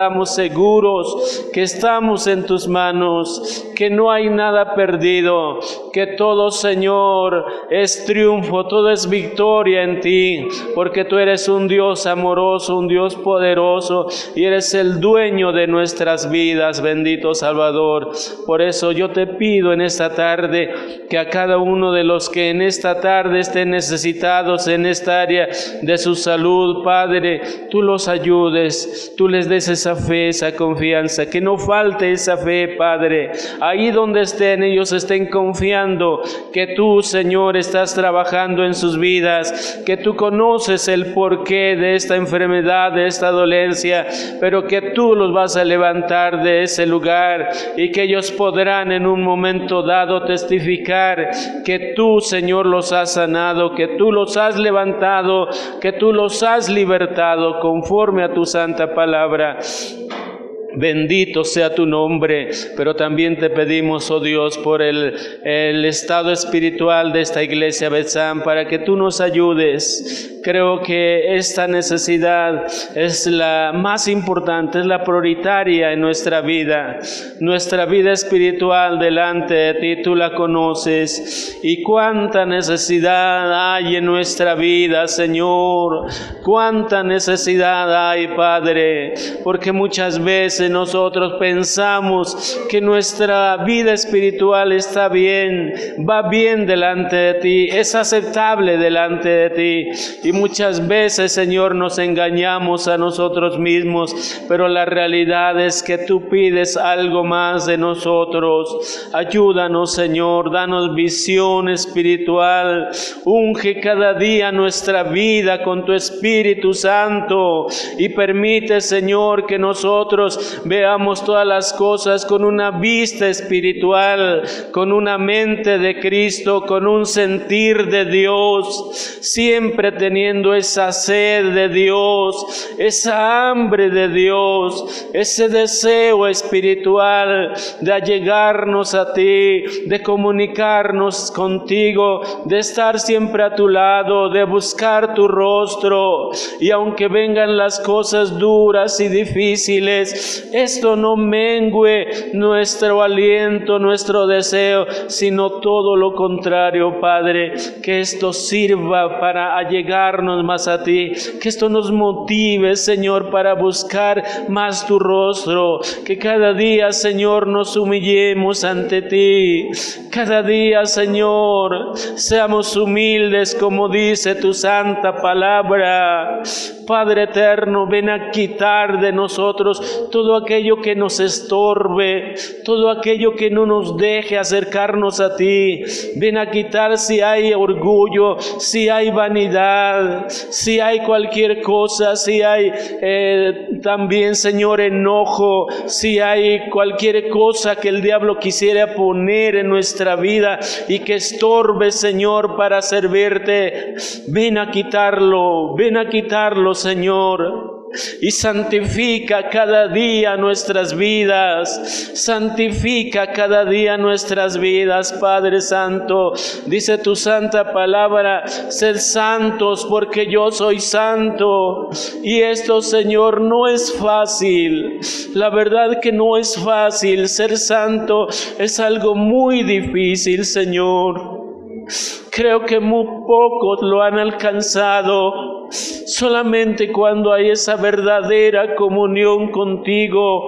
Estamos seguros que estamos en tus manos, que no hay nada perdido, que todo, Señor, es triunfo, todo es victoria en ti, porque tú eres un Dios amoroso, un Dios poderoso y eres el dueño de nuestras vidas, bendito Salvador. Por eso yo te pido en esta tarde que a cada uno de los que en esta tarde estén necesitados en esta área de su salud, Padre, tú los ayudes, tú les des esa fe, esa confianza, que no falte esa fe, Padre. Ahí donde estén, ellos estén confiando que tú, Señor, estás trabajando en sus vidas, que tú conoces el porqué de esta enfermedad, de esta dolencia, pero que tú los vas a levantar de ese lugar y que ellos podrán en un momento dado testificar que tú, Señor, los has sanado, que tú los has levantado, que tú los has libertado conforme a tu santa palabra. Deus. Bendito sea tu nombre, pero también te pedimos, oh Dios, por el, el estado espiritual de esta iglesia Betzán, para que tú nos ayudes. Creo que esta necesidad es la más importante, es la prioritaria en nuestra vida. Nuestra vida espiritual delante de ti, tú la conoces. Y cuánta necesidad hay en nuestra vida, Señor. Cuánta necesidad hay, Padre, porque muchas veces nosotros pensamos que nuestra vida espiritual está bien, va bien delante de ti, es aceptable delante de ti. Y muchas veces, Señor, nos engañamos a nosotros mismos, pero la realidad es que tú pides algo más de nosotros. Ayúdanos, Señor, danos visión espiritual. Unge cada día nuestra vida con tu Espíritu Santo y permite, Señor, que nosotros veamos todas las cosas con una vista espiritual, con una mente de Cristo, con un sentir de Dios, siempre teniendo esa sed de Dios, esa hambre de Dios, ese deseo espiritual de allegarnos a ti, de comunicarnos contigo, de estar siempre a tu lado, de buscar tu rostro. Y aunque vengan las cosas duras y difíciles, esto no mengue nuestro aliento, nuestro deseo, sino todo lo contrario, Padre, que esto sirva para allegarnos más a ti, que esto nos motive, Señor, para buscar más tu rostro, que cada día, Señor, nos humillemos ante ti, cada día, Señor, seamos humildes como dice tu santa palabra. Padre eterno, ven a quitar de nosotros todo aquello que nos estorbe, todo aquello que no nos deje acercarnos a ti. Ven a quitar si hay orgullo, si hay vanidad, si hay cualquier cosa, si hay eh, también, Señor, enojo, si hay cualquier cosa que el diablo quisiera poner en nuestra vida y que estorbe, Señor, para servirte. Ven a quitarlo, ven a quitarlo, Señor y santifica cada día nuestras vidas. Santifica cada día nuestras vidas, Padre Santo. Dice tu santa palabra, sed santos porque yo soy santo. Y esto, Señor, no es fácil. La verdad que no es fácil. Ser santo es algo muy difícil, Señor. Creo que muy pocos lo han alcanzado. Solamente cuando hay esa verdadera comunión contigo,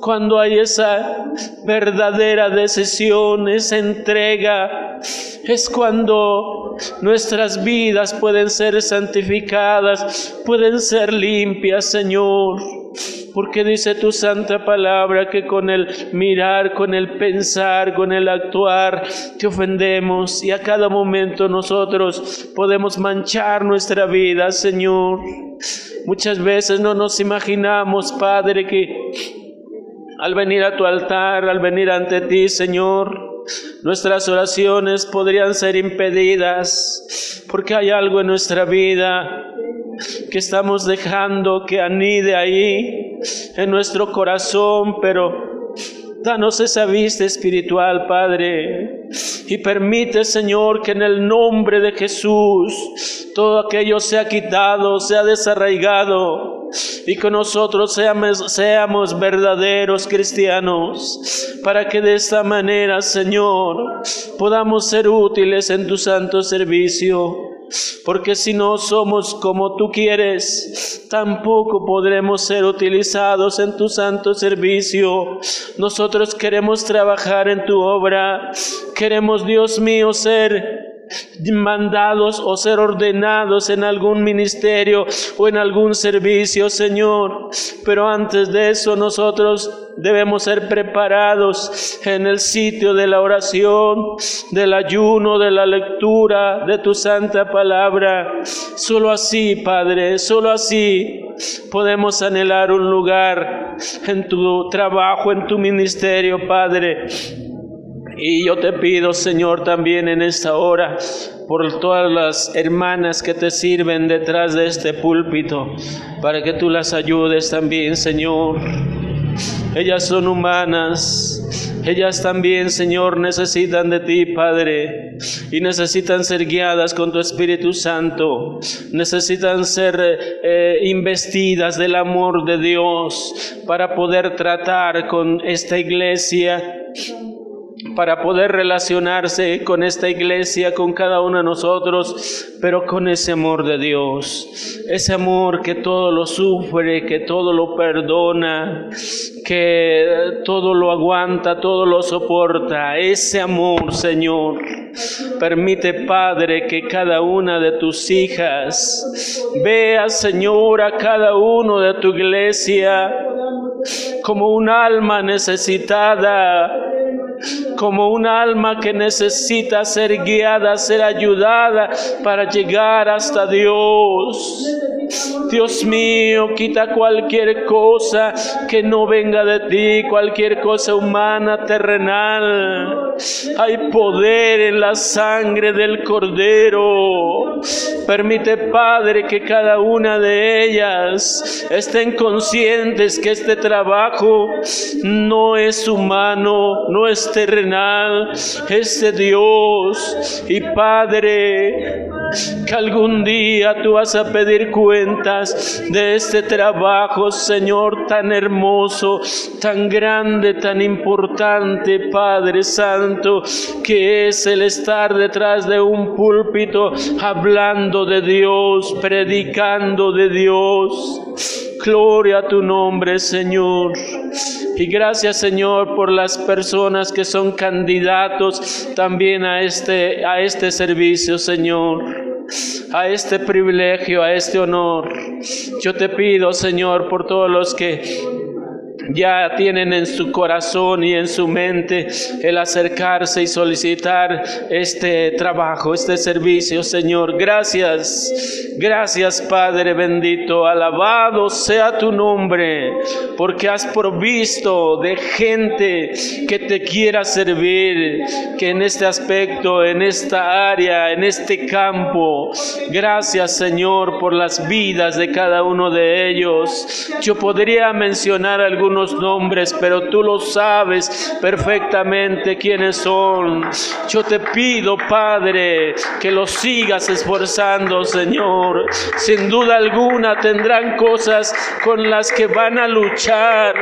cuando hay esa verdadera decisión, esa entrega, es cuando nuestras vidas pueden ser santificadas, pueden ser limpias, Señor porque dice tu santa palabra que con el mirar, con el pensar, con el actuar, te ofendemos y a cada momento nosotros podemos manchar nuestra vida, Señor. Muchas veces no nos imaginamos, Padre, que al venir a tu altar, al venir ante ti, Señor, nuestras oraciones podrían ser impedidas porque hay algo en nuestra vida que estamos dejando que anide ahí en nuestro corazón, pero danos esa vista espiritual, Padre, y permite, Señor, que en el nombre de Jesús todo aquello sea quitado, sea desarraigado y que nosotros seamos, seamos verdaderos cristianos, para que de esta manera, Señor, podamos ser útiles en tu santo servicio. Porque si no somos como tú quieres, tampoco podremos ser utilizados en tu santo servicio. Nosotros queremos trabajar en tu obra. Queremos, Dios mío, ser mandados o ser ordenados en algún ministerio o en algún servicio, Señor. Pero antes de eso nosotros debemos ser preparados en el sitio de la oración, del ayuno, de la lectura de tu santa palabra. Solo así, Padre, solo así podemos anhelar un lugar en tu trabajo, en tu ministerio, Padre. Y yo te pido, Señor, también en esta hora, por todas las hermanas que te sirven detrás de este púlpito, para que tú las ayudes también, Señor. Ellas son humanas, ellas también, Señor, necesitan de ti, Padre, y necesitan ser guiadas con tu Espíritu Santo, necesitan ser eh, investidas del amor de Dios para poder tratar con esta iglesia para poder relacionarse con esta iglesia, con cada uno de nosotros, pero con ese amor de Dios, ese amor que todo lo sufre, que todo lo perdona, que todo lo aguanta, todo lo soporta, ese amor, Señor. Permite, Padre, que cada una de tus hijas vea, Señor, a cada uno de tu iglesia como un alma necesitada como un alma que necesita ser guiada, ser ayudada para llegar hasta Dios. Dios mío, quita cualquier cosa que no venga de ti, cualquier cosa humana, terrenal. Hay poder en la sangre del Cordero. Permite, Padre, que cada una de ellas estén conscientes que este trabajo no es humano, no es terrenal, es de Dios. Y Padre, que algún día tú vas a pedir cuentas de este trabajo, Señor, tan hermoso, tan grande, tan importante, Padre Santo, que es el estar detrás de un púlpito hablando de Dios, predicando de Dios. Gloria a tu nombre, Señor. Y gracias, Señor, por las personas que son candidatos también a este, a este servicio, Señor a este privilegio, a este honor. Yo te pido, Señor, por todos los que ya tienen en su corazón y en su mente el acercarse y solicitar este trabajo, este servicio, Señor. Gracias, gracias Padre bendito, alabado sea tu nombre, porque has provisto de gente que te quiera servir, que en este aspecto, en esta área, en este campo, gracias Señor por las vidas de cada uno de ellos. Yo podría mencionar algunos nombres, pero tú lo sabes perfectamente quiénes son. Yo te pido, Padre, que los sigas esforzando, Señor. Sin duda alguna tendrán cosas con las que van a luchar,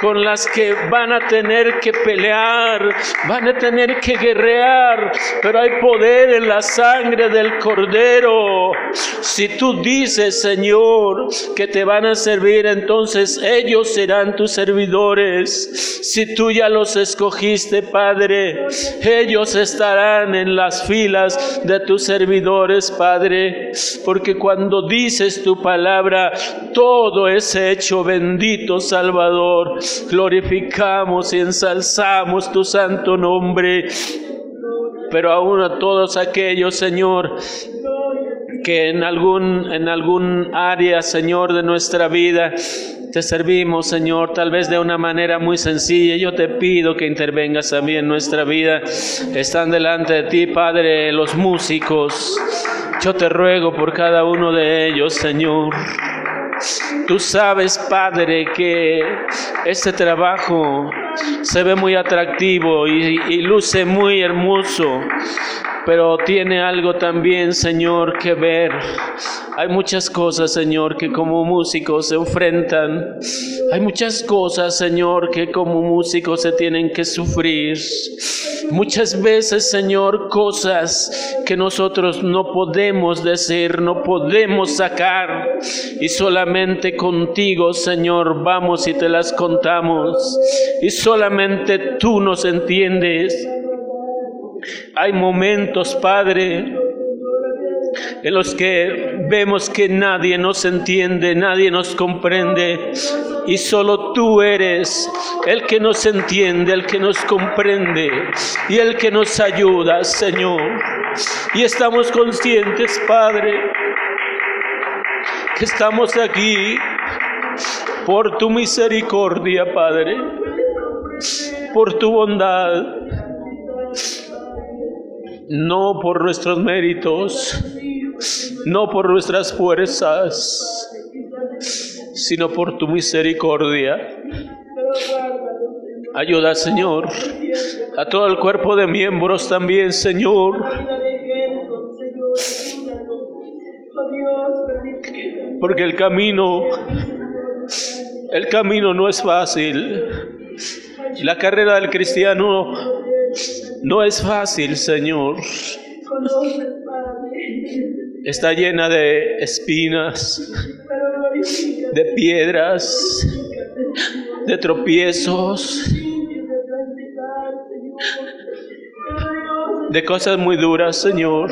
con las que van a tener que pelear, van a tener que guerrear, pero hay poder en la sangre del Cordero. Si tú dices, Señor, que te van a servir, entonces ellos serán tus servidores. Si tú ya los escogiste, Padre, ellos estarán en las filas de tus servidores, Padre, porque cuando dices tu palabra, todo es hecho, bendito Salvador. Glorificamos y ensalzamos tu santo nombre. Pero aún a todos aquellos, Señor, que en algún, en algún área, Señor, de nuestra vida te servimos, Señor, tal vez de una manera muy sencilla. Yo te pido que intervengas también en nuestra vida. Están delante de ti, Padre, los músicos. Yo te ruego por cada uno de ellos, Señor. Tú sabes, Padre, que este trabajo se ve muy atractivo y, y luce muy hermoso pero tiene algo también, Señor, que ver. Hay muchas cosas, Señor, que como músicos se enfrentan. Hay muchas cosas, Señor, que como músicos se tienen que sufrir. Muchas veces, Señor, cosas que nosotros no podemos decir, no podemos sacar. Y solamente contigo, Señor, vamos y te las contamos. Y solamente tú nos entiendes. Hay momentos, Padre, en los que vemos que nadie nos entiende, nadie nos comprende y solo tú eres el que nos entiende, el que nos comprende y el que nos ayuda, Señor. Y estamos conscientes, Padre, que estamos aquí por tu misericordia, Padre, por tu bondad no por nuestros méritos, no por nuestras fuerzas, sino por tu misericordia. Ayuda, Señor, a todo el cuerpo de miembros también, Señor. Porque el camino, el camino no es fácil. La carrera del cristiano no es fácil, Señor. Está llena de espinas, de piedras, de tropiezos, de cosas muy duras, Señor.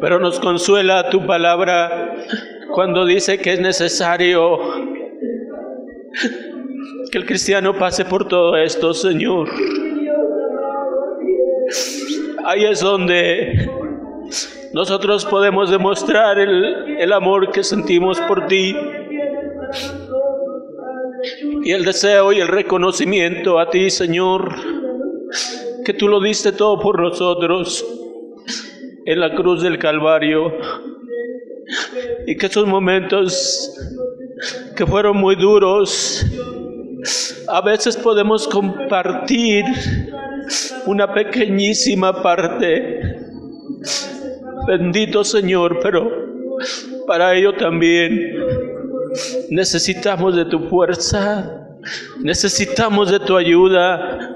Pero nos consuela tu palabra cuando dice que es necesario que el cristiano pase por todo esto, Señor. Ahí es donde nosotros podemos demostrar el, el amor que sentimos por ti y el deseo y el reconocimiento a ti, Señor, que tú lo diste todo por nosotros en la cruz del Calvario y que esos momentos que fueron muy duros, a veces podemos compartir una pequeñísima parte. Bendito Señor, pero para ello también necesitamos de tu fuerza, necesitamos de tu ayuda,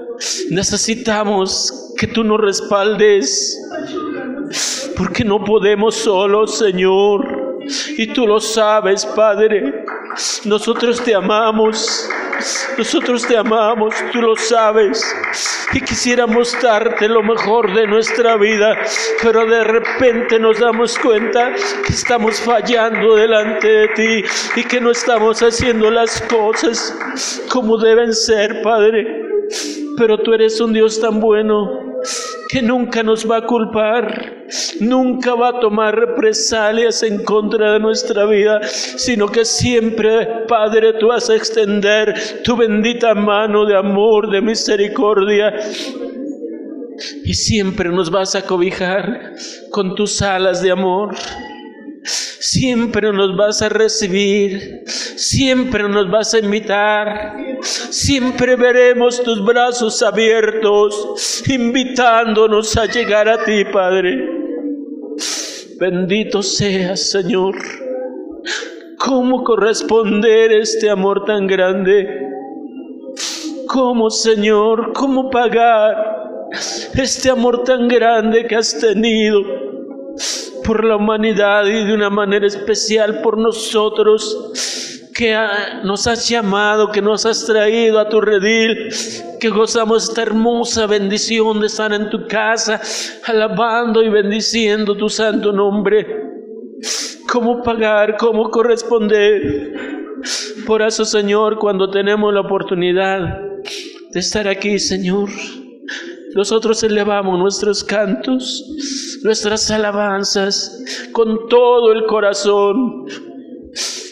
necesitamos que tú nos respaldes, porque no podemos solos, Señor. Y tú lo sabes, Padre. Nosotros te amamos. Nosotros te amamos, tú lo sabes. Y quisiéramos darte lo mejor de nuestra vida, pero de repente nos damos cuenta que estamos fallando delante de ti y que no estamos haciendo las cosas como deben ser, Padre. Pero tú eres un Dios tan bueno que nunca nos va a culpar, nunca va a tomar represalias en contra de nuestra vida, sino que siempre, Padre, tú vas a extender tu bendita mano de amor, de misericordia. Y siempre nos vas a cobijar con tus alas de amor. Siempre nos vas a recibir, siempre nos vas a invitar, siempre veremos tus brazos abiertos, invitándonos a llegar a ti, Padre. Bendito seas, Señor. ¿Cómo corresponder este amor tan grande? ¿Cómo, Señor? ¿Cómo pagar este amor tan grande que has tenido? Por la humanidad y de una manera especial por nosotros que nos has llamado, que nos has traído a tu redil, que gozamos esta hermosa bendición de estar en tu casa, alabando y bendiciendo tu santo nombre. ¿Cómo pagar? ¿Cómo corresponder? Por eso, Señor, cuando tenemos la oportunidad de estar aquí, Señor, nosotros elevamos nuestros cantos, nuestras alabanzas con todo el corazón.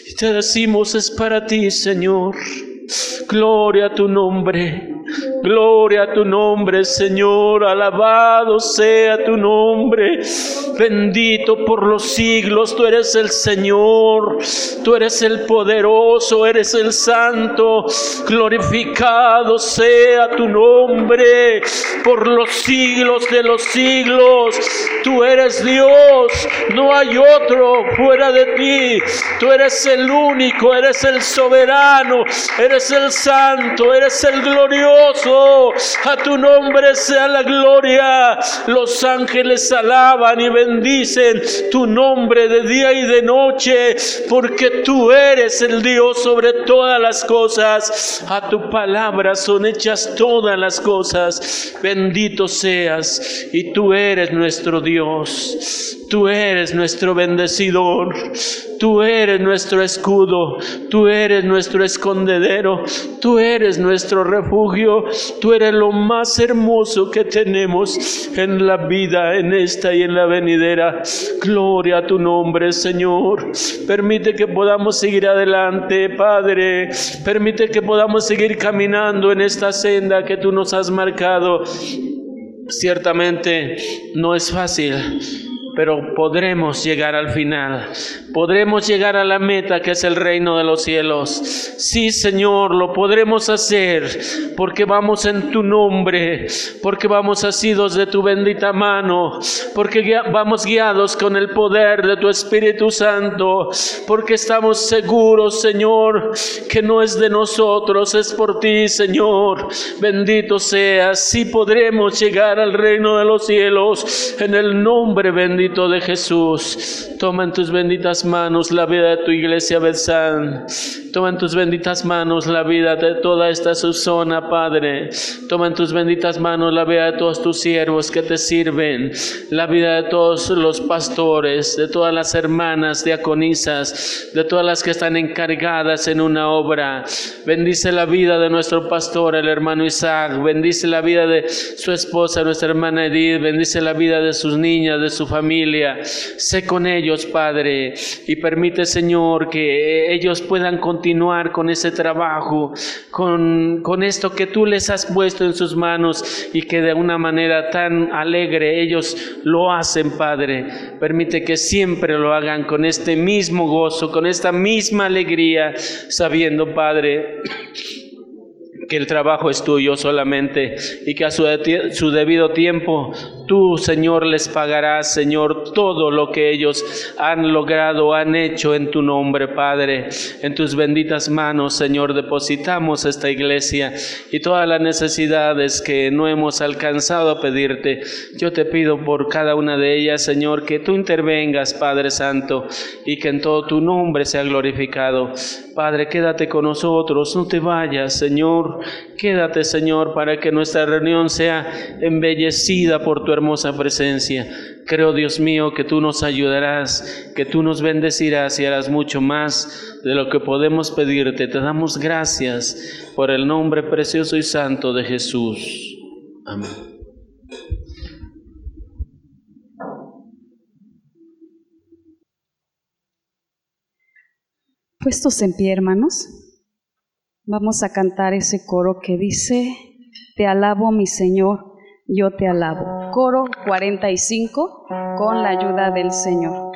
Y te decimos, es para ti, Señor. Gloria a tu nombre. Gloria a tu nombre, Señor. Alabado sea tu nombre. Bendito por los siglos. Tú eres el Señor. Tú eres el poderoso. Eres el santo. Glorificado sea tu nombre por los siglos de los siglos. Tú eres Dios. No hay otro fuera de ti. Tú eres el único. Eres el soberano. Eres el santo. Eres el glorioso. A tu nombre sea la gloria. Los ángeles alaban y bendicen tu nombre de día y de noche, porque tú eres el Dios sobre todas las cosas. A tu palabra son hechas todas las cosas. Bendito seas y tú eres nuestro Dios. Tú eres nuestro bendecidor. Tú eres nuestro escudo. Tú eres nuestro escondedero. Tú eres nuestro refugio. Tú eres lo más hermoso que tenemos en la vida, en esta y en la venidera. Gloria a tu nombre, Señor. Permite que podamos seguir adelante, Padre. Permite que podamos seguir caminando en esta senda que tú nos has marcado. Ciertamente no es fácil pero podremos llegar al final, podremos llegar a la meta que es el reino de los cielos. Sí, Señor, lo podremos hacer porque vamos en tu nombre, porque vamos asidos de tu bendita mano, porque vamos guiados con el poder de tu Espíritu Santo, porque estamos seguros, Señor, que no es de nosotros, es por ti, Señor. Bendito seas, sí podremos llegar al reino de los cielos en el nombre bendito de Jesús. Toma en tus benditas manos la vida de tu iglesia Betsan. Toma en tus benditas manos la vida de toda esta subzona, Padre. Toma en tus benditas manos la vida de todos tus siervos que te sirven, la vida de todos los pastores, de todas las hermanas diaconisas, de todas las que están encargadas en una obra. Bendice la vida de nuestro pastor, el hermano Isaac. Bendice la vida de su esposa, nuestra hermana Edith. Bendice la vida de sus niñas, de su familia Sé con ellos, Padre, y permite, Señor, que ellos puedan continuar con ese trabajo, con, con esto que tú les has puesto en sus manos y que de una manera tan alegre ellos lo hacen, Padre. Permite que siempre lo hagan con este mismo gozo, con esta misma alegría, sabiendo, Padre, que el trabajo es tuyo solamente y que a su, su, debido tiempo tú, Señor, les pagarás, Señor, todo lo que ellos han logrado, han hecho en tu nombre, Padre. En tus benditas manos, Señor, depositamos esta iglesia y todas las necesidades que no hemos alcanzado a pedirte. Yo te pido por cada una de ellas, Señor, que tú intervengas, Padre Santo, y que en todo tu nombre sea glorificado. Padre, quédate con nosotros, no te vayas, Señor. Quédate, Señor, para que nuestra reunión sea embellecida por tu hermosa presencia. Creo, Dios mío, que tú nos ayudarás, que tú nos bendecirás y harás mucho más de lo que podemos pedirte. Te damos gracias por el nombre precioso y santo de Jesús. Amén. Puestos en pie, hermanos, vamos a cantar ese coro que dice, Te alabo mi Señor, yo te alabo. Coro 45 con la ayuda del Señor.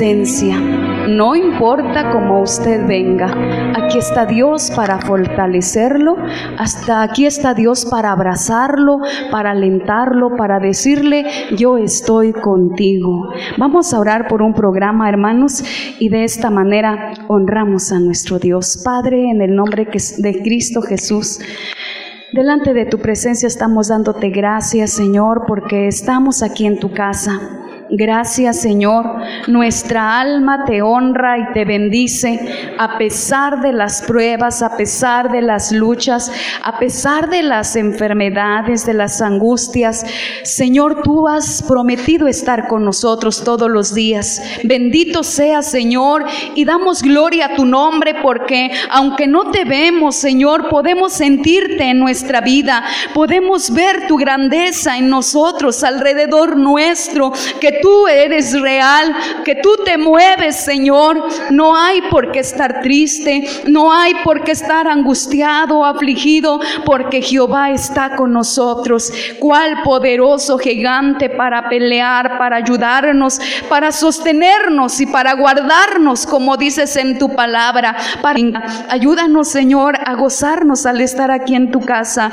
Presencia. No importa cómo usted venga, aquí está Dios para fortalecerlo, hasta aquí está Dios para abrazarlo, para alentarlo, para decirle, yo estoy contigo. Vamos a orar por un programa, hermanos, y de esta manera honramos a nuestro Dios. Padre, en el nombre de Cristo Jesús. Delante de tu presencia estamos dándote gracias, Señor, porque estamos aquí en tu casa. Gracias, Señor. Nuestra alma te honra y te bendice a pesar de las pruebas, a pesar de las luchas, a pesar de las enfermedades, de las angustias. Señor, tú has prometido estar con nosotros todos los días. Bendito sea, Señor, y damos gloria a tu nombre porque aunque no te vemos, Señor, podemos sentirte en nuestra vida, podemos ver tu grandeza en nosotros, alrededor nuestro, que tú eres real, que tú te mueves, Señor. No hay por qué estar triste, no hay por qué estar angustiado, afligido, porque Jehová está con nosotros. Cuál poderoso gigante para pelear, para ayudarnos, para sostenernos y para guardarnos, como dices en tu palabra. Para... Ayúdanos, Señor, a gozarnos al estar aquí en tu casa.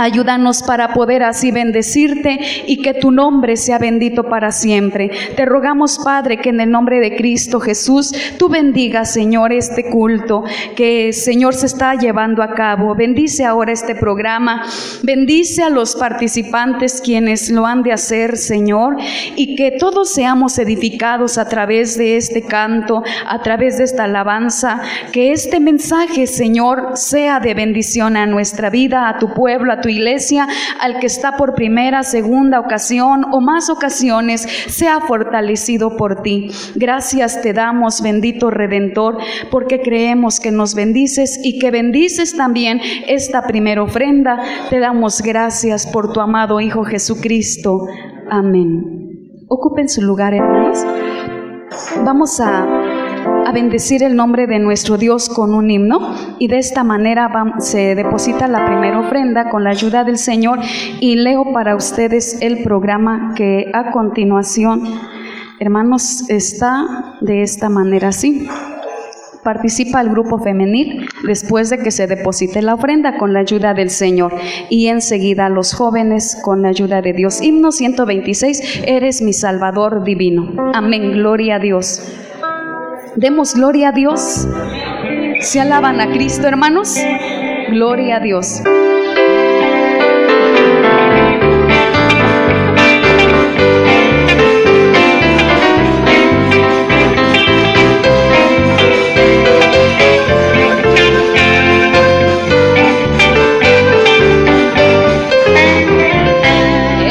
Ayúdanos para poder así bendecirte y que tu nombre sea bendito para siempre. Te rogamos, Padre, que en el nombre de Cristo Jesús, tú bendigas, Señor, este culto que, Señor, se está llevando a cabo. Bendice ahora este programa. Bendice a los participantes quienes lo han de hacer, Señor, y que todos seamos edificados a través de este canto, a través de esta alabanza. Que este mensaje, Señor, sea de bendición a nuestra vida, a tu pueblo, a tu iglesia, al que está por primera, segunda ocasión o más ocasiones, sea fortalecido por ti. Gracias te damos, bendito Redentor, porque creemos que nos bendices y que bendices también esta primera ofrenda. Te damos gracias por tu amado Hijo Jesucristo. Amén. Ocupen su lugar, hermanos. Vamos a a bendecir el nombre de nuestro Dios con un himno y de esta manera se deposita la primera ofrenda con la ayuda del Señor y leo para ustedes el programa que a continuación, hermanos, está de esta manera así. Participa el grupo femenil después de que se deposite la ofrenda con la ayuda del Señor y enseguida los jóvenes con la ayuda de Dios. Himno 126, eres mi Salvador divino. Amén, gloria a Dios. Demos gloria a Dios. ¿Se alaban a Cristo, hermanos? Gloria a Dios.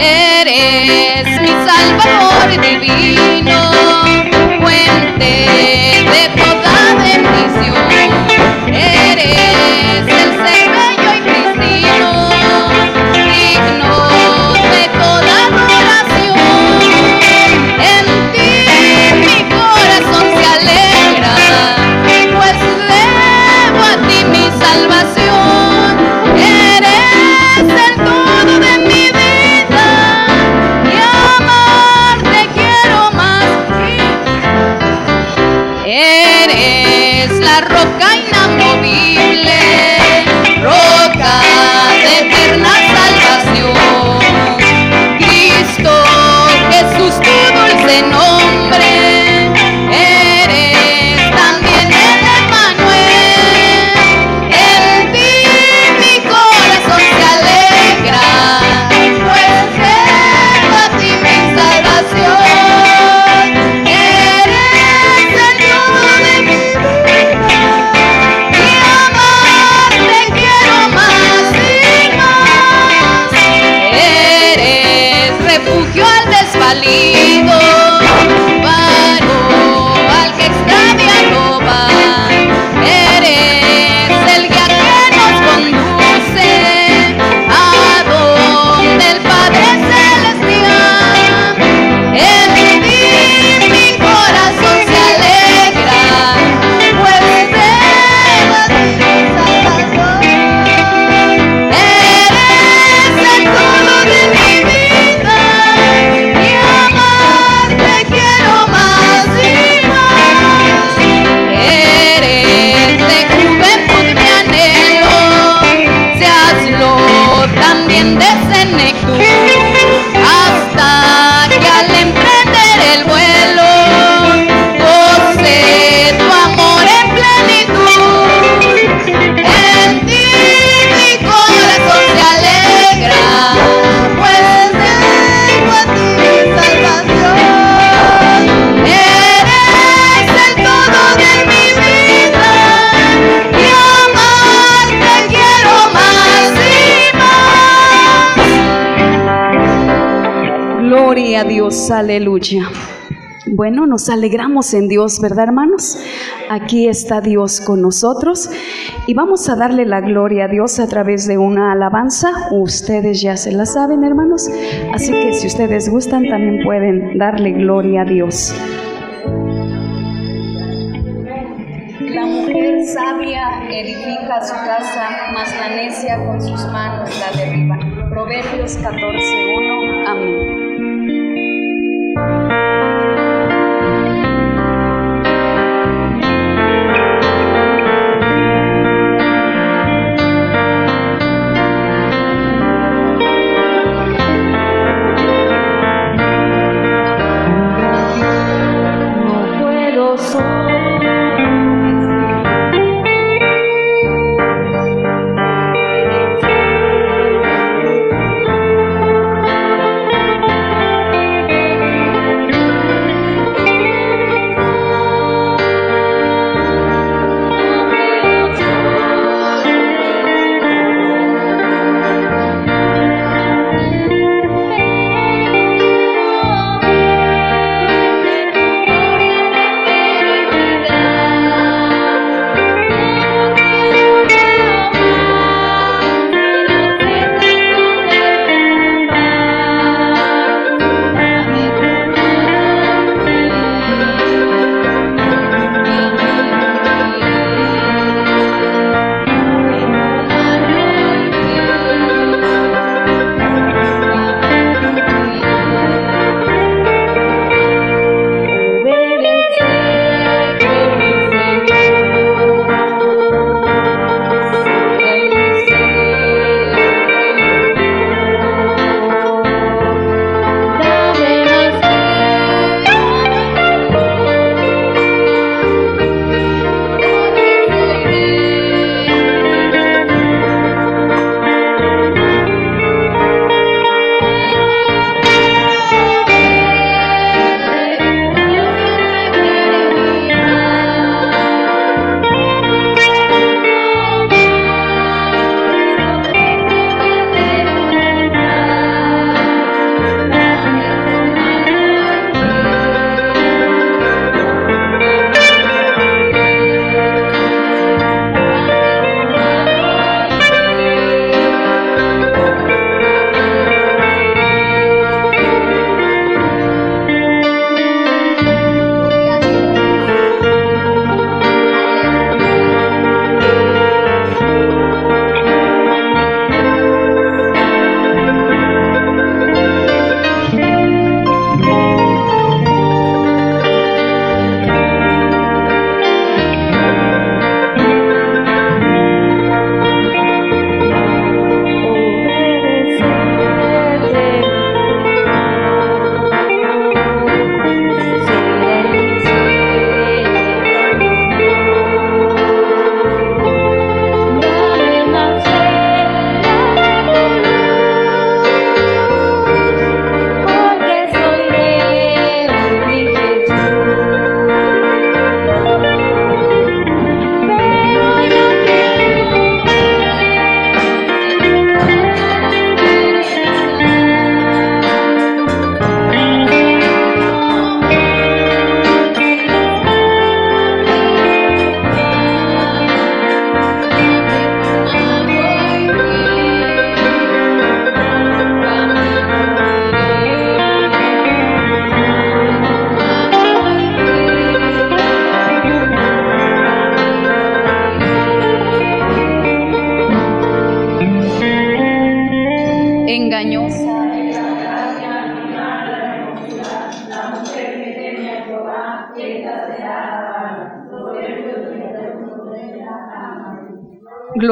Eres mi Salvador divino. Aleluya. Bueno, nos alegramos en Dios, ¿verdad hermanos? Aquí está Dios con nosotros y vamos a darle la gloria a Dios a través de una alabanza. Ustedes ya se la saben, hermanos. Así que si ustedes gustan, también pueden darle gloria a Dios. La mujer sabia edifica su casa, mas la necia con sus manos la derriba. Proverbios 14.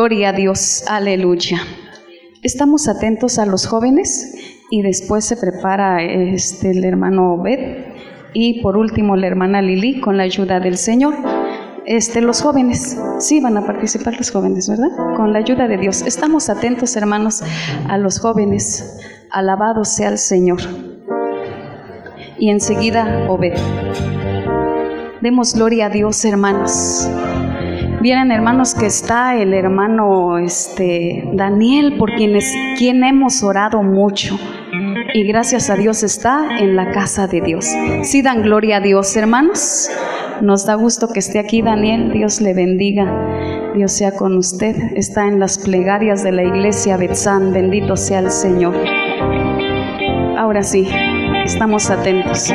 Gloria a Dios, aleluya. Estamos atentos a los jóvenes y después se prepara este, el hermano Obed y por último la hermana Lili con la ayuda del Señor. Este, los jóvenes, sí van a participar los jóvenes, ¿verdad? Con la ayuda de Dios. Estamos atentos, hermanos, a los jóvenes. Alabado sea el Señor. Y enseguida Obed. Demos gloria a Dios, hermanos. Vienen hermanos que está el hermano este Daniel por quienes quien hemos orado mucho y gracias a Dios está en la casa de Dios. Sí dan gloria a Dios, hermanos. Nos da gusto que esté aquí Daniel, Dios le bendiga. Dios sea con usted. Está en las plegarias de la iglesia Betzán, bendito sea el Señor. Ahora sí, estamos atentos.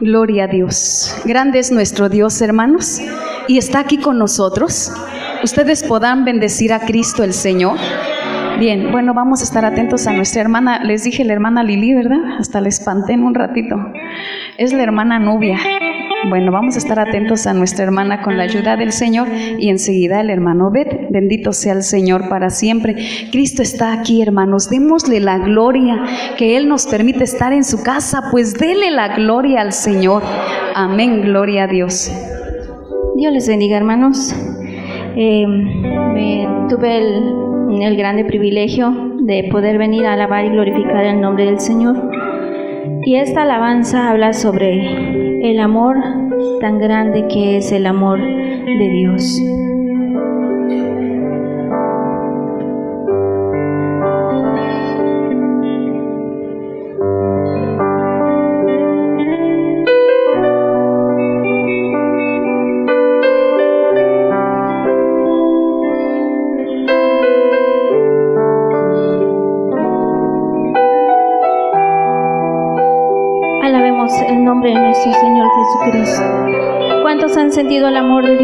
Gloria a Dios. Grande es nuestro Dios, hermanos, y está aquí con nosotros. Ustedes podrán bendecir a Cristo el Señor. Bien, bueno, vamos a estar atentos a nuestra hermana. Les dije la hermana Lili, ¿verdad? Hasta la espanté en un ratito. Es la hermana Nubia. Bueno, vamos a estar atentos a nuestra hermana con la ayuda del Señor y enseguida el hermano Bet. Bendito sea el Señor para siempre. Cristo está aquí, hermanos. Démosle la gloria que Él nos permite estar en su casa. Pues dele la gloria al Señor. Amén, gloria a Dios. Dios les bendiga, hermanos. Em, tuve el, el grande privilegio de poder venir a alabar y glorificar el nombre del Señor. Y esta alabanza habla sobre el amor tan grande que es el amor de Dios. sido el amor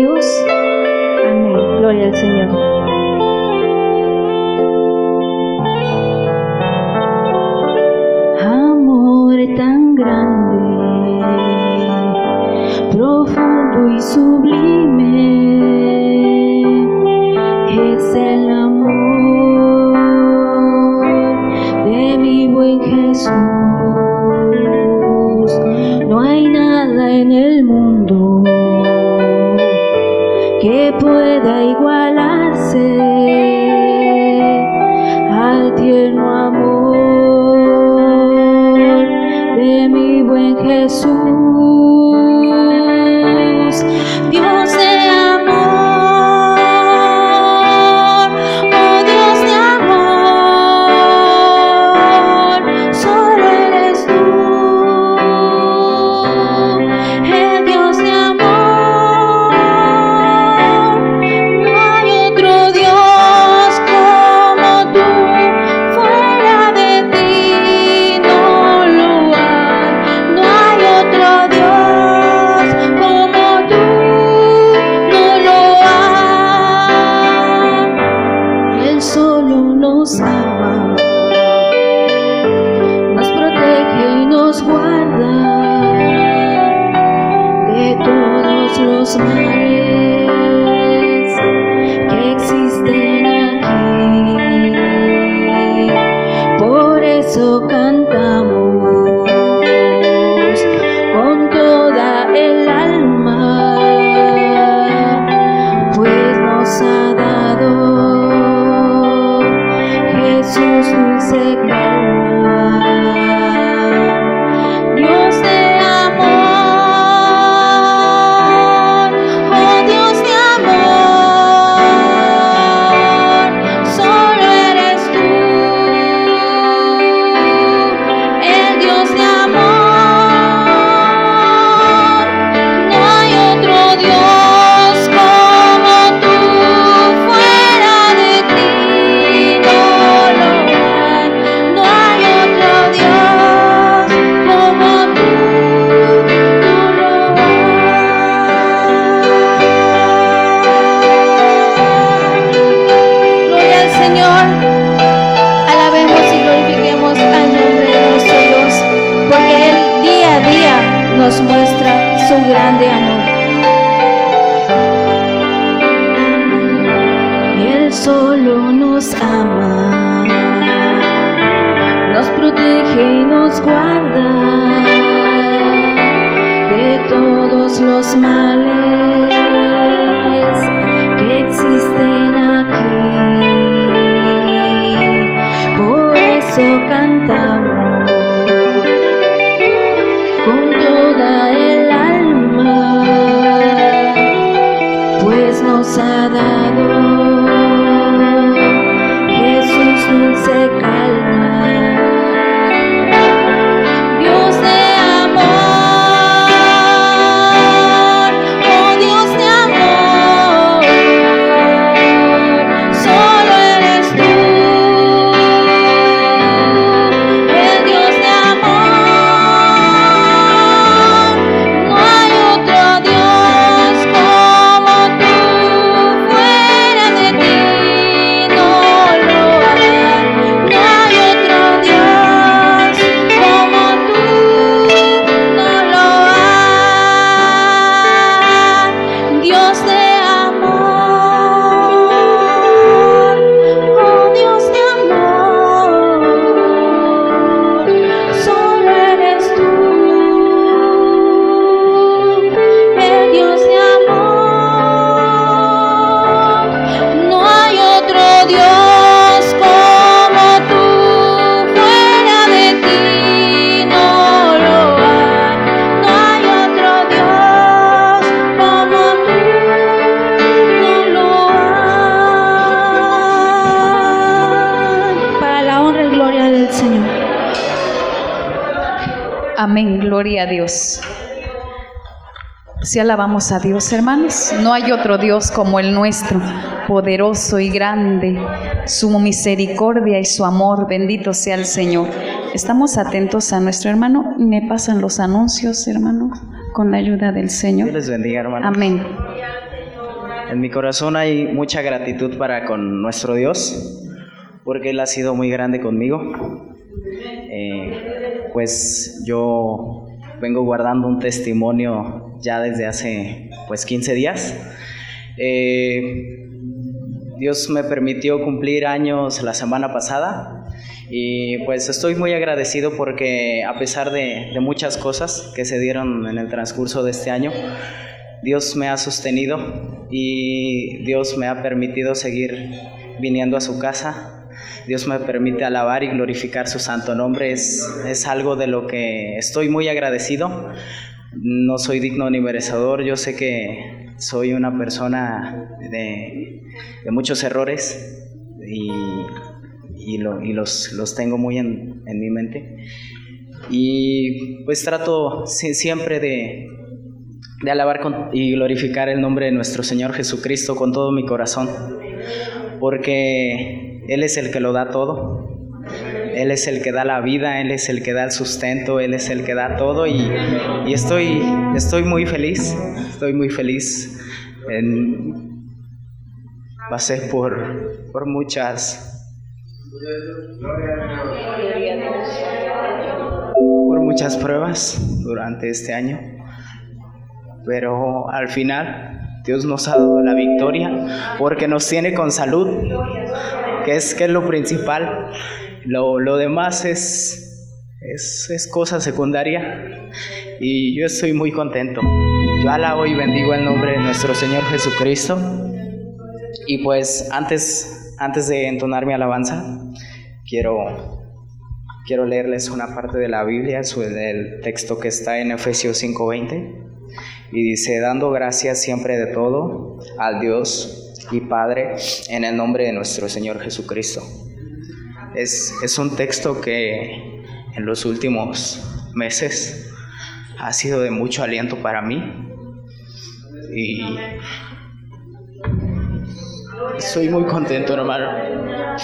Si alabamos a Dios, hermanos, no hay otro Dios como el nuestro, poderoso y grande, su misericordia y su amor, bendito sea el Señor. Estamos atentos a nuestro hermano, me pasan los anuncios, hermano, con la ayuda del Señor. Dios les bendiga, hermano. Amén. En mi corazón hay mucha gratitud para con nuestro Dios, porque Él ha sido muy grande conmigo. Eh, pues yo vengo guardando un testimonio ya desde hace pues 15 días. Eh, Dios me permitió cumplir años la semana pasada y pues estoy muy agradecido porque a pesar de, de muchas cosas que se dieron en el transcurso de este año, Dios me ha sostenido y Dios me ha permitido seguir viniendo a su casa. Dios me permite alabar y glorificar su santo nombre. Es, es algo de lo que estoy muy agradecido. No soy digno ni merecedor. Yo sé que soy una persona de, muchos errores y, y, lo- y los, tengo muy en, mi mente. Y pues trato si- siempre de, de alabar con- y glorificar el nombre de nuestro Señor Jesucristo con todo mi corazón, porque Él es el que lo da todo. Él es el que da la vida, Él es el que da el sustento, Él es el que da todo y, estoy, muy feliz, estoy muy feliz. En- pasé por, por muchas por muchas pruebas durante este año, pero al final Dios nos ha dado la victoria porque nos tiene con salud, que es lo principal. Lo, lo demás es, es, es cosa secundaria y yo estoy muy contento. Yo alabo y bendigo el nombre de nuestro Señor Jesucristo. Y pues antes, antes de entonar mi alabanza, quiero quiero leerles una parte de la Biblia, el texto que está en Efesios 5:20, y dice, dando gracias siempre de todo al Dios y Padre en el nombre de nuestro Señor Jesucristo. Es, es un texto que en los últimos meses ha sido de mucho aliento para mí. Y soy muy contento, hermano.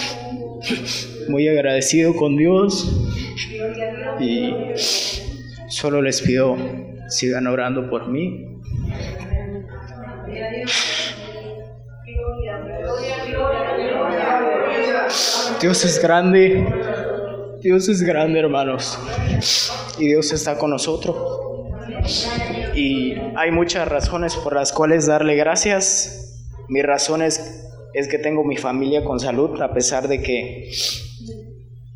Muy agradecido con Dios. Y solo les pido sigan orando por mí. Dios es grande, Dios es grande hermanos y Dios está con nosotros. Y hay muchas razones por las cuales darle gracias. Mi razón es, que tengo mi familia con salud a pesar de que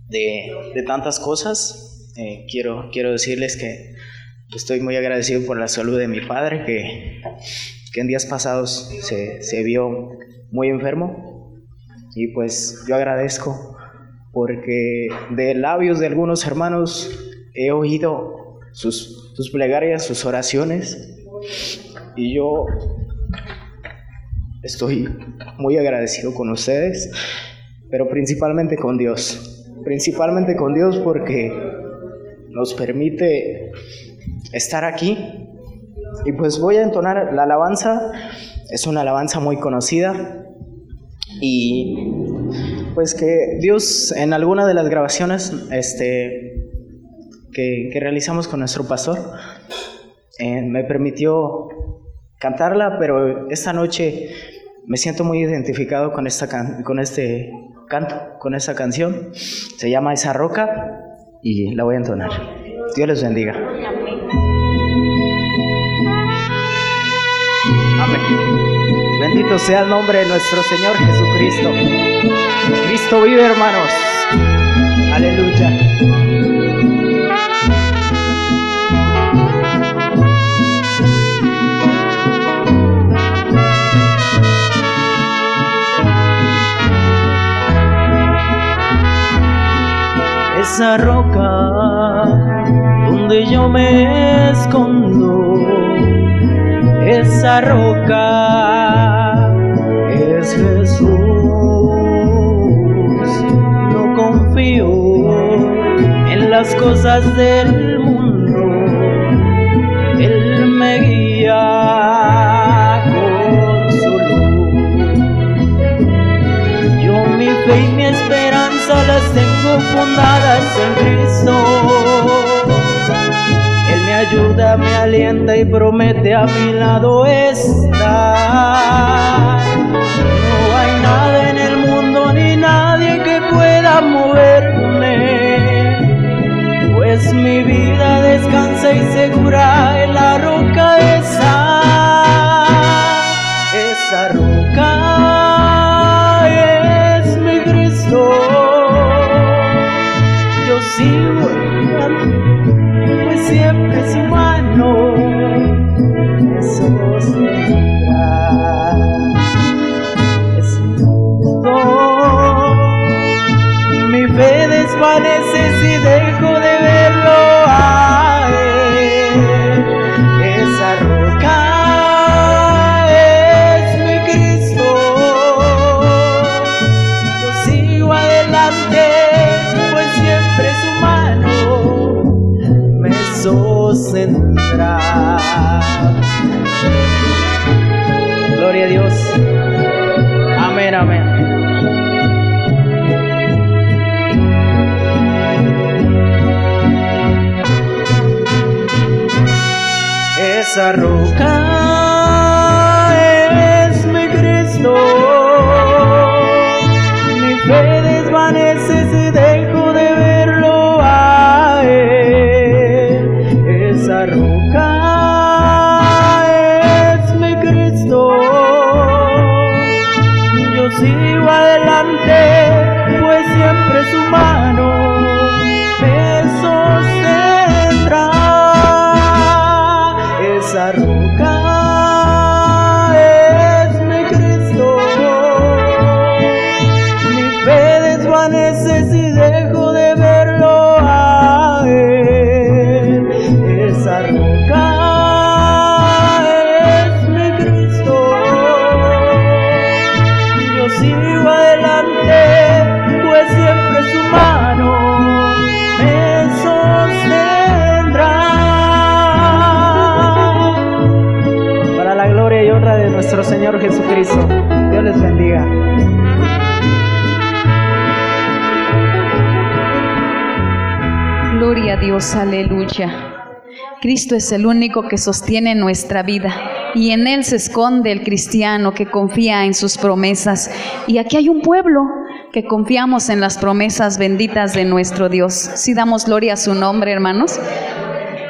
de, de tantas cosas. Eh, quiero, quiero decirles que estoy muy agradecido por la salud de mi padre, que, que en días pasados se, se vio muy enfermo. Y pues yo agradezco porque de labios de algunos hermanos he oído sus, sus plegarias, sus oraciones. Y yo estoy muy agradecido con ustedes, pero principalmente con Dios. Principalmente con Dios porque nos permite estar aquí. Y pues voy a entonar la alabanza. Es una alabanza muy conocida. Y pues que Dios en alguna de las grabaciones este, que, realizamos con nuestro pastor eh, me permitió cantarla, pero esta noche me siento muy identificado con, esta can- con este canto, con esta canción. Se llama Esa Roca y la voy a entonar. Dios les bendiga. Bendito sea el nombre de nuestro Señor Jesucristo. Cristo vive, hermanos. Aleluya. Esa roca donde yo me escondo, esa roca Jesús. No confío en las cosas del mundo. Él me guía con su luz. Yo mi fe y mi esperanza las tengo fundadas en Cristo. Ayuda, me alienta y promete a mi lado estar. No hay nada en el mundo ni nadie que pueda moverme, pues mi vida descansa y segura en la roca esa. Esa roca es mi Cristo. Yo sigo siempre su mano me sostendrá. Es Cristo. Mi fe desvanece si de Esa roca Gloria a Dios, aleluya. Cristo es el único que sostiene nuestra vida y en Él se esconde el cristiano que confía en sus promesas. Y aquí hay un pueblo que confiamos en las promesas benditas de nuestro Dios. Si damos gloria a su nombre, hermanos.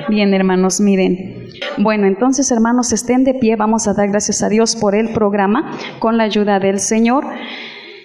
Bien, hermanos, miren. Bueno, entonces, hermanos, estén de pie. Vamos a dar gracias a Dios por el programa con la ayuda del Señor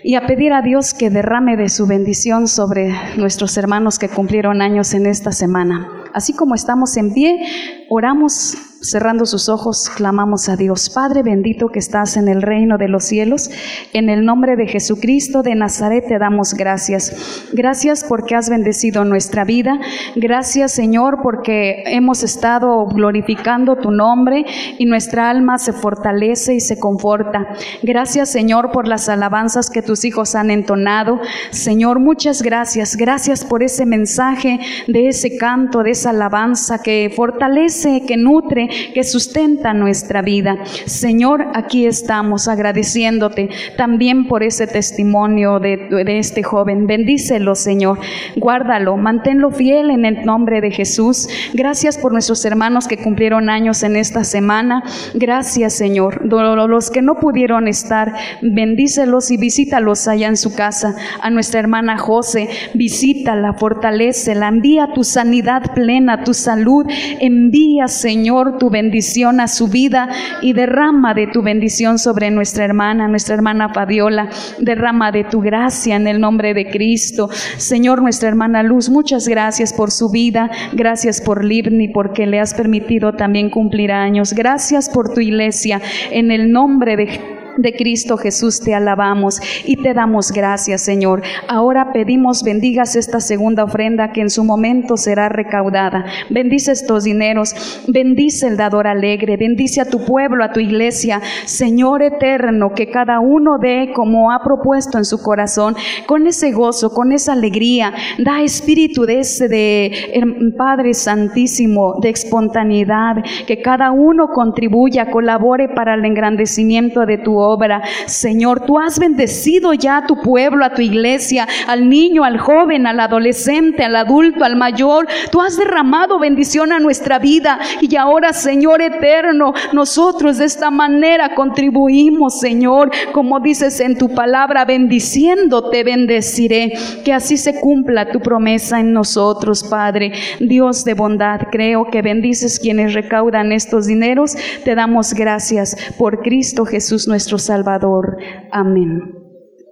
y a pedir a Dios que derrame de su bendición sobre nuestros hermanos que cumplieron años en esta semana. Así como estamos en pie, oramos cerrando sus ojos, clamamos a Dios. Padre bendito que estás en el reino de los cielos, en el nombre de Jesucristo de Nazaret te damos gracias. Gracias porque has bendecido nuestra vida. Gracias Señor porque hemos estado glorificando tu nombre y nuestra alma se fortalece y se conforta. Gracias Señor por las alabanzas que tus hijos han entonado. Señor, muchas gracias. Gracias por ese mensaje, de ese canto, de alabanza que fortalece, que nutre, que sustenta nuestra vida. Señor, aquí estamos agradeciéndote también por ese testimonio de, de este joven. Bendícelo, Señor. Guárdalo, manténlo fiel en el nombre de Jesús. Gracias por nuestros hermanos que cumplieron años en esta semana. Gracias, Señor. Los que no pudieron estar, bendícelos y visítalos allá en su casa. A nuestra hermana José, visítala, fortalecela, envía tu sanidad plena, tu salud. Envía, Señor, tu bendición a su vida y derrama de tu bendición sobre nuestra hermana, nuestra hermana Fabiola. Derrama de tu gracia en el nombre de Cristo. Señor, nuestra hermana Luz, muchas gracias por su vida. Gracias por Libni, porque le has permitido también cumplir años. Gracias por tu iglesia en el nombre de de Cristo Jesús te alabamos y te damos gracias, Señor. Ahora pedimos bendigas esta segunda ofrenda que en su momento será recaudada. Bendice estos dineros, bendice el dador alegre, bendice a tu pueblo, a tu iglesia, Señor eterno, que cada uno dé como ha propuesto en su corazón, con ese gozo, con esa alegría. Da espíritu de ese de her- Padre Santísimo, de espontaneidad, que cada uno contribuya, colabore para el engrandecimiento de tu obra. Señor, tú has bendecido ya a tu pueblo, a tu iglesia, al niño, al joven, al adolescente, al adulto, al mayor. Tú has derramado bendición a nuestra vida y ahora, Señor eterno, nosotros de esta manera contribuimos, Señor, como dices en tu palabra, bendiciendo te bendeciré. Que así se cumpla tu promesa en nosotros, Padre. Dios de bondad, creo que bendices quienes recaudan estos dineros. Te damos gracias por Cristo Jesús nuestro Salvador. Amén.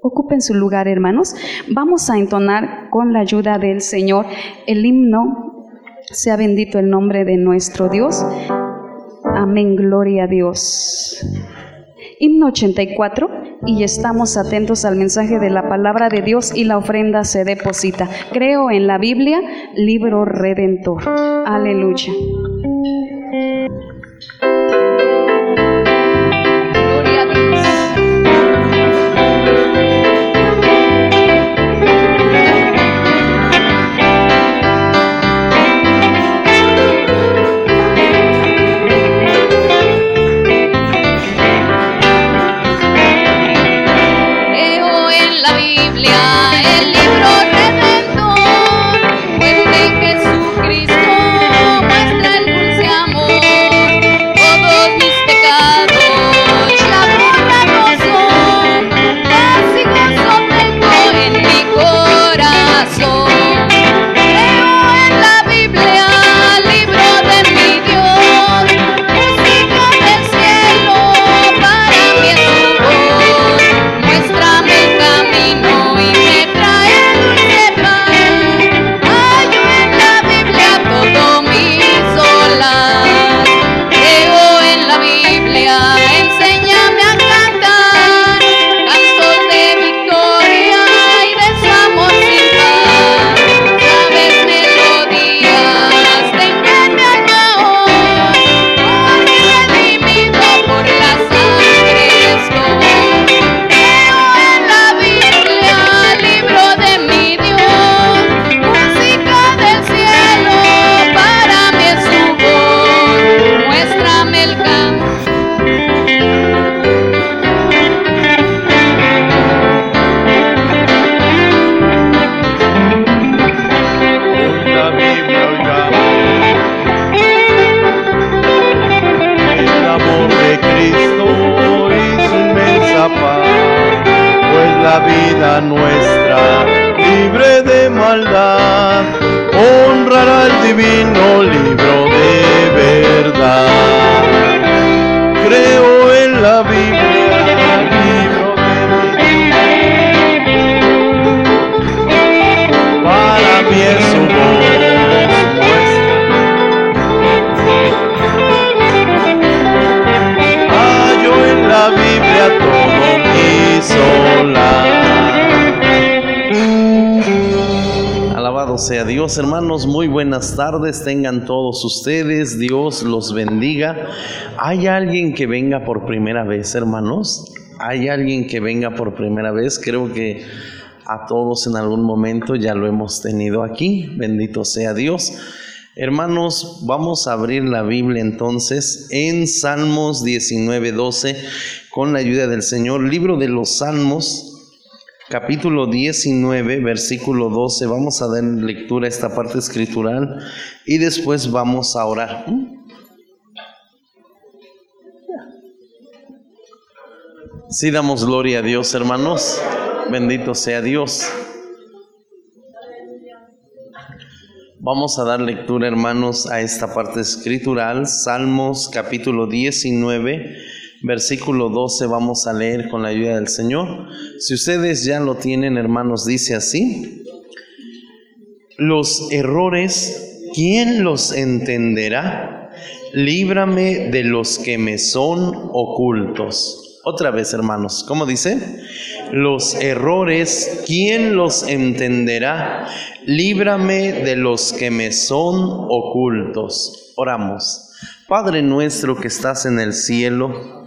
Ocupen su lugar, hermanos. Vamos a entonar con la ayuda del Señor el himno. Sea bendito el nombre de nuestro Dios. Amén, gloria a Dios. Himno 84 y estamos atentos al mensaje de la palabra de Dios y la ofrenda se deposita. Creo en la Biblia, libro redentor. Aleluya. Tardes tengan todos ustedes, Dios los bendiga. ¿Hay alguien que venga por primera vez, hermanos? ¿Hay alguien que venga por primera vez? Creo que a todos en algún momento ya lo hemos tenido aquí, bendito sea Dios. Hermanos, vamos a abrir la Biblia entonces en Salmos 19:12 con la ayuda del Señor, libro de los Salmos, capítulo 19, versículo 12. Vamos a dar lectura a esta parte escritural y después vamos a orar. Sí damos gloria a Dios, hermanos. Bendito sea Dios. Vamos a dar lectura, hermanos, a esta parte escritural, Salmos capítulo 19, versículo 12, vamos a leer con la ayuda del Señor. Si ustedes ya lo tienen, hermanos, dice así, los errores, ¿quién los entenderá? Líbrame de los que me son ocultos. Otra vez, hermanos, ¿cómo dice? Los errores, ¿quién los entenderá? Líbrame de los que me son ocultos. Oramos. Padre nuestro que estás en el cielo,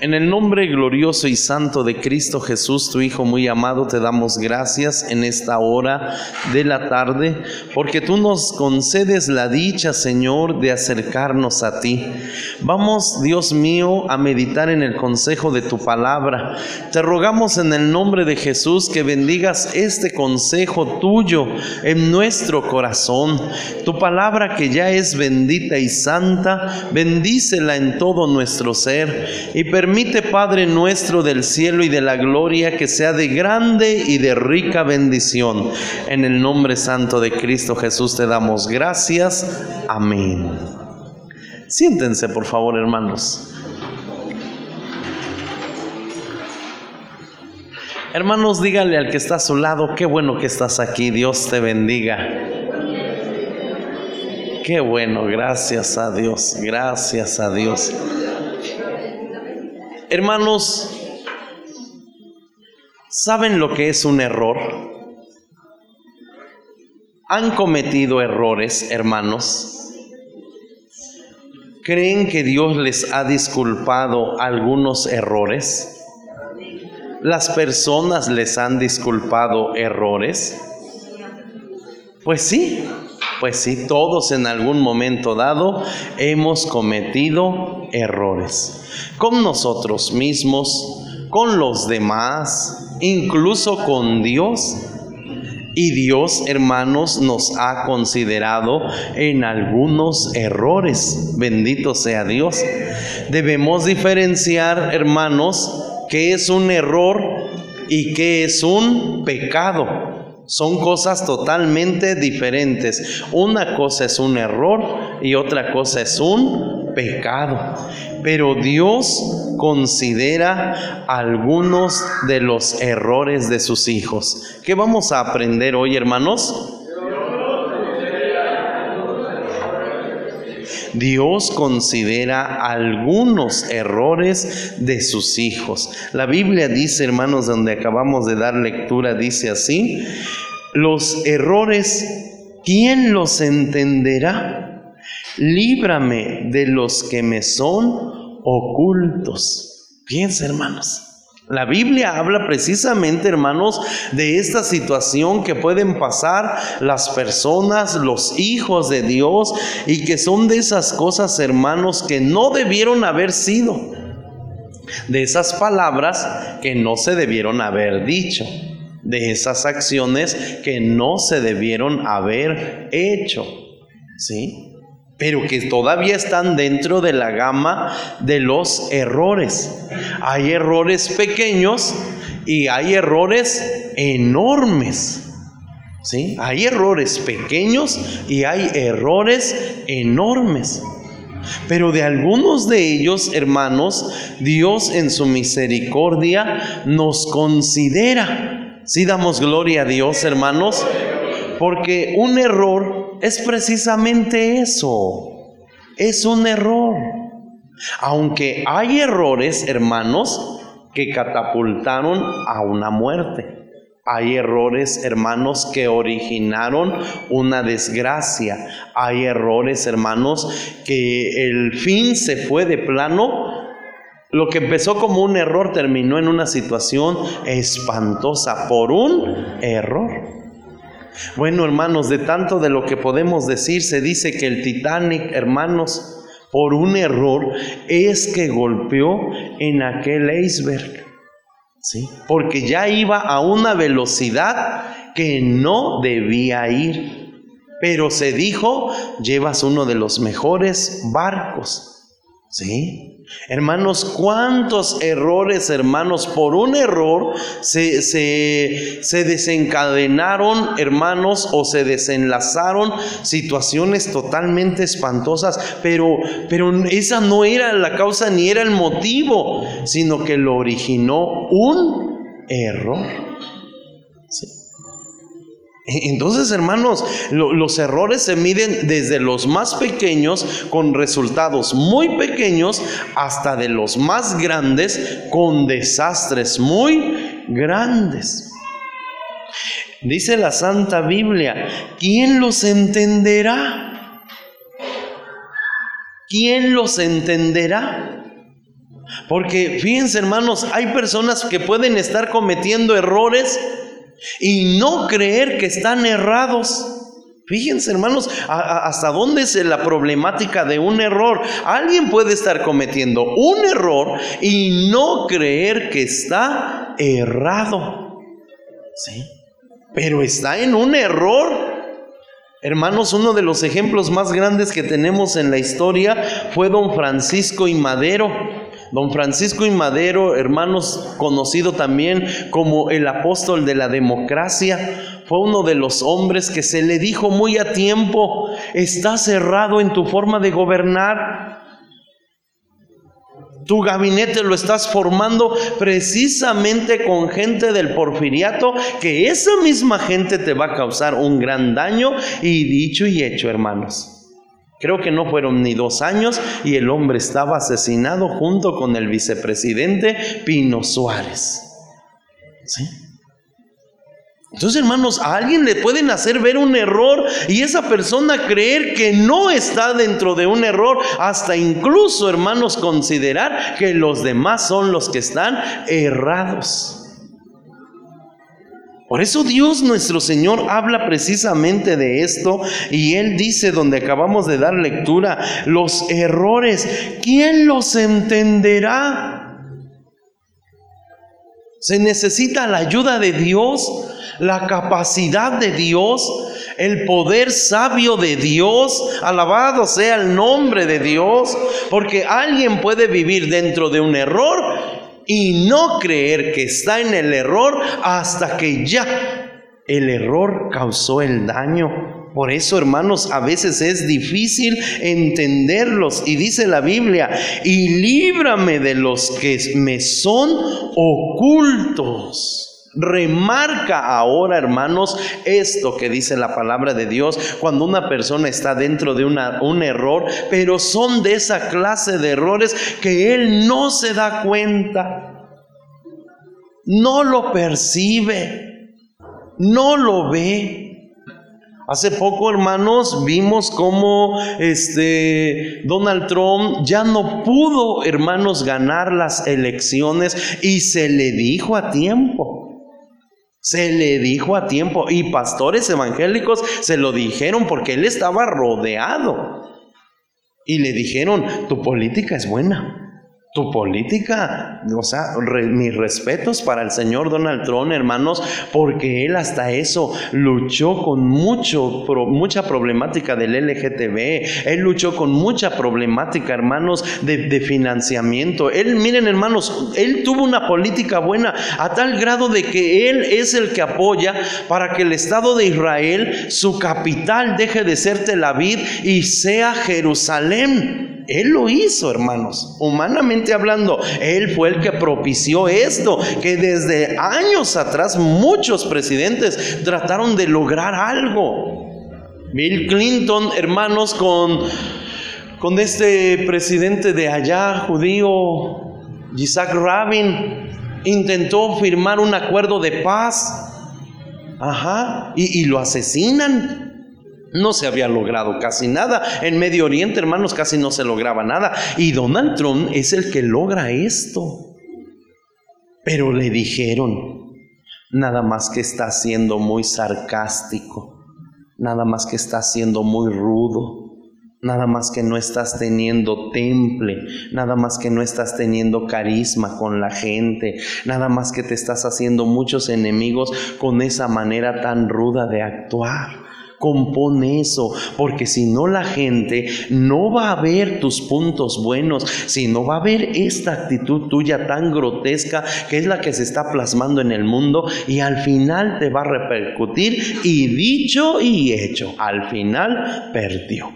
En el nombre glorioso y santo de Cristo Jesús, tu Hijo muy amado, te damos gracias en esta hora de la tarde, porque tú nos concedes la dicha, Señor, de acercarnos a ti. Vamos, Dios mío, a meditar en el consejo de tu palabra. Te rogamos en el nombre de Jesús que bendigas este consejo tuyo en nuestro corazón. Tu palabra que ya es bendita y santa, bendícela en todo nuestro ser y Permite, Padre nuestro del cielo y de la gloria, que sea de grande y de rica bendición. En el nombre santo de Cristo Jesús te damos gracias. Amén. Siéntense, por favor, hermanos. Hermanos, dígale al que está a su lado, qué bueno que estás aquí, Dios te bendiga. Qué bueno, gracias a Dios, gracias a Dios. Hermanos, ¿saben lo que es un error? ¿Han cometido errores, hermanos? ¿Creen que Dios les ha disculpado algunos errores? ¿Las personas les han disculpado errores? Pues sí, pues sí, todos en algún momento dado hemos cometido errores con nosotros mismos, con los demás, incluso con Dios. Y Dios, hermanos, nos ha considerado en algunos errores. Bendito sea Dios. Debemos diferenciar, hermanos, qué es un error y qué es un pecado. Son cosas totalmente diferentes. Una cosa es un error y otra cosa es un pecado. Pero Dios considera algunos de los errores de sus hijos. ¿Qué vamos a aprender hoy, hermanos? Dios considera algunos errores de sus hijos. La Biblia dice, hermanos, donde acabamos de dar lectura, dice así, los errores, ¿quién los entenderá? Líbrame de los que me son ocultos. Piensa, hermanos. La Biblia habla precisamente, hermanos, de esta situación que pueden pasar las personas, los hijos de Dios, y que son de esas cosas, hermanos, que no debieron haber sido. De esas palabras que no se debieron haber dicho. De esas acciones que no se debieron haber hecho. ¿Sí? Pero que todavía están dentro de la gama de los errores. Hay errores pequeños y hay errores enormes. ¿Sí? Hay errores pequeños y hay errores enormes. Pero de algunos de ellos, hermanos, Dios en su misericordia nos considera. Si damos gloria a Dios, hermanos, porque un error es precisamente eso. Es un error. Aunque hay errores, hermanos, que catapultaron a una muerte. Hay errores, hermanos, que originaron una desgracia. Hay errores, hermanos, que el fin se fue de plano. Lo que empezó como un error terminó en una situación espantosa por un error. Bueno, hermanos, de tanto de lo que podemos decir, se dice que el Titanic, hermanos, por un error, es que golpeó en aquel iceberg. ¿Sí? Porque ya iba a una velocidad que no debía ir. Pero se dijo, llevas uno de los mejores barcos. ¿Sí? Hermanos, cuántos errores, hermanos, por un error se, se, desencadenaron, hermanos, o se desenlazaron situaciones totalmente espantosas, pero, pero esa no era la causa ni era el motivo, sino que lo originó un error. Entonces, hermanos, los errores se miden desde los más pequeños con resultados muy pequeños hasta de los más grandes con desastres muy grandes. Dice la Santa Biblia, ¿quién los entenderá? ¿Quién los entenderá? Porque fíjense hermanos, hay personas que pueden estar cometiendo errores y no creer que están errados. Fíjense hermanos, hasta dónde es la problemática de un error. Alguien puede estar cometiendo un error y no creer que está errado. ¿Sí? Pero está en un error. Hermanos, uno de los ejemplos más grandes que tenemos en la historia fue don Francisco y Madero. Don Francisco y Madero, hermanos, conocido también como el apóstol de la democracia, fue uno de los hombres que se le dijo muy a tiempo, está cerrado en tu forma de gobernar. Tu gabinete lo estás formando precisamente con gente del porfiriato, que esa misma gente te va a causar un gran daño y dicho y hecho, hermanos. Creo que no fueron ni dos años y el hombre estaba asesinado junto con el vicepresidente Pino Suárez. ¿Sí? Entonces, hermanos, a alguien le pueden hacer ver un error y esa persona creer que no está dentro de un error, hasta incluso, hermanos, considerar que los demás son los que están errados. Por eso Dios nuestro Señor habla precisamente de esto y Él dice donde acabamos de dar lectura, los errores, ¿quién los entenderá? Se necesita la ayuda de Dios, la capacidad de Dios, el poder sabio de Dios. Alabado sea el nombre de Dios, porque alguien puede vivir dentro de un error y no creer que está en el error hasta que ya el error causó el daño. Por eso, hermanos, a veces es difícil entenderlos. Y dice la Biblia, y líbrame de los que me son ocultos. Remarca ahora, hermanos, esto que dice la palabra de Dios cuando una persona está dentro de una- un error, pero son de esa clase de errores que él no se da cuenta, no lo percibe, no lo ve. Hace poco, hermanos, vimos cómo este Donald Trump ya no pudo, hermanos, ganar las elecciones y se le dijo a tiempo. Se le dijo a tiempo y pastores evangélicos se lo dijeron porque él estaba rodeado. Y le dijeron, tu política es buena. Tu política, o sea, re- mis respetos para el señor Donald Trump, hermanos, porque él hasta eso luchó con mucho, pro- mucha problemática del LGTB, él luchó con mucha problemática, hermanos, de, de financiamiento. Él, miren, hermanos, él tuvo una política buena a tal grado de que él es el que apoya para que el Estado de Israel, su capital, deje de ser Tel Aviv y sea Jerusalén. Él lo hizo, hermanos, humanamente hablando. Él fue el que propició esto, que desde años atrás muchos presidentes trataron de lograr algo. Bill Clinton, hermanos, con, con este presidente de allá, judío, Isaac Rabin, intentó firmar un acuerdo de paz. Ajá, y, y lo asesinan. No se había logrado casi nada. En Medio Oriente, hermanos, casi no se lograba nada. Y Donald Trump es el que logra esto. Pero le dijeron, nada más que está siendo muy sarcástico, nada más que está siendo muy rudo, nada más que no estás teniendo temple, nada más que no estás teniendo carisma con la gente, nada más que te estás haciendo muchos enemigos con esa manera tan ruda de actuar. Compone eso, porque si no la gente no va a ver tus puntos buenos, si no va a ver esta actitud tuya tan grotesca que es la que se está plasmando en el mundo y al final te va a repercutir y dicho y hecho, al final perdió.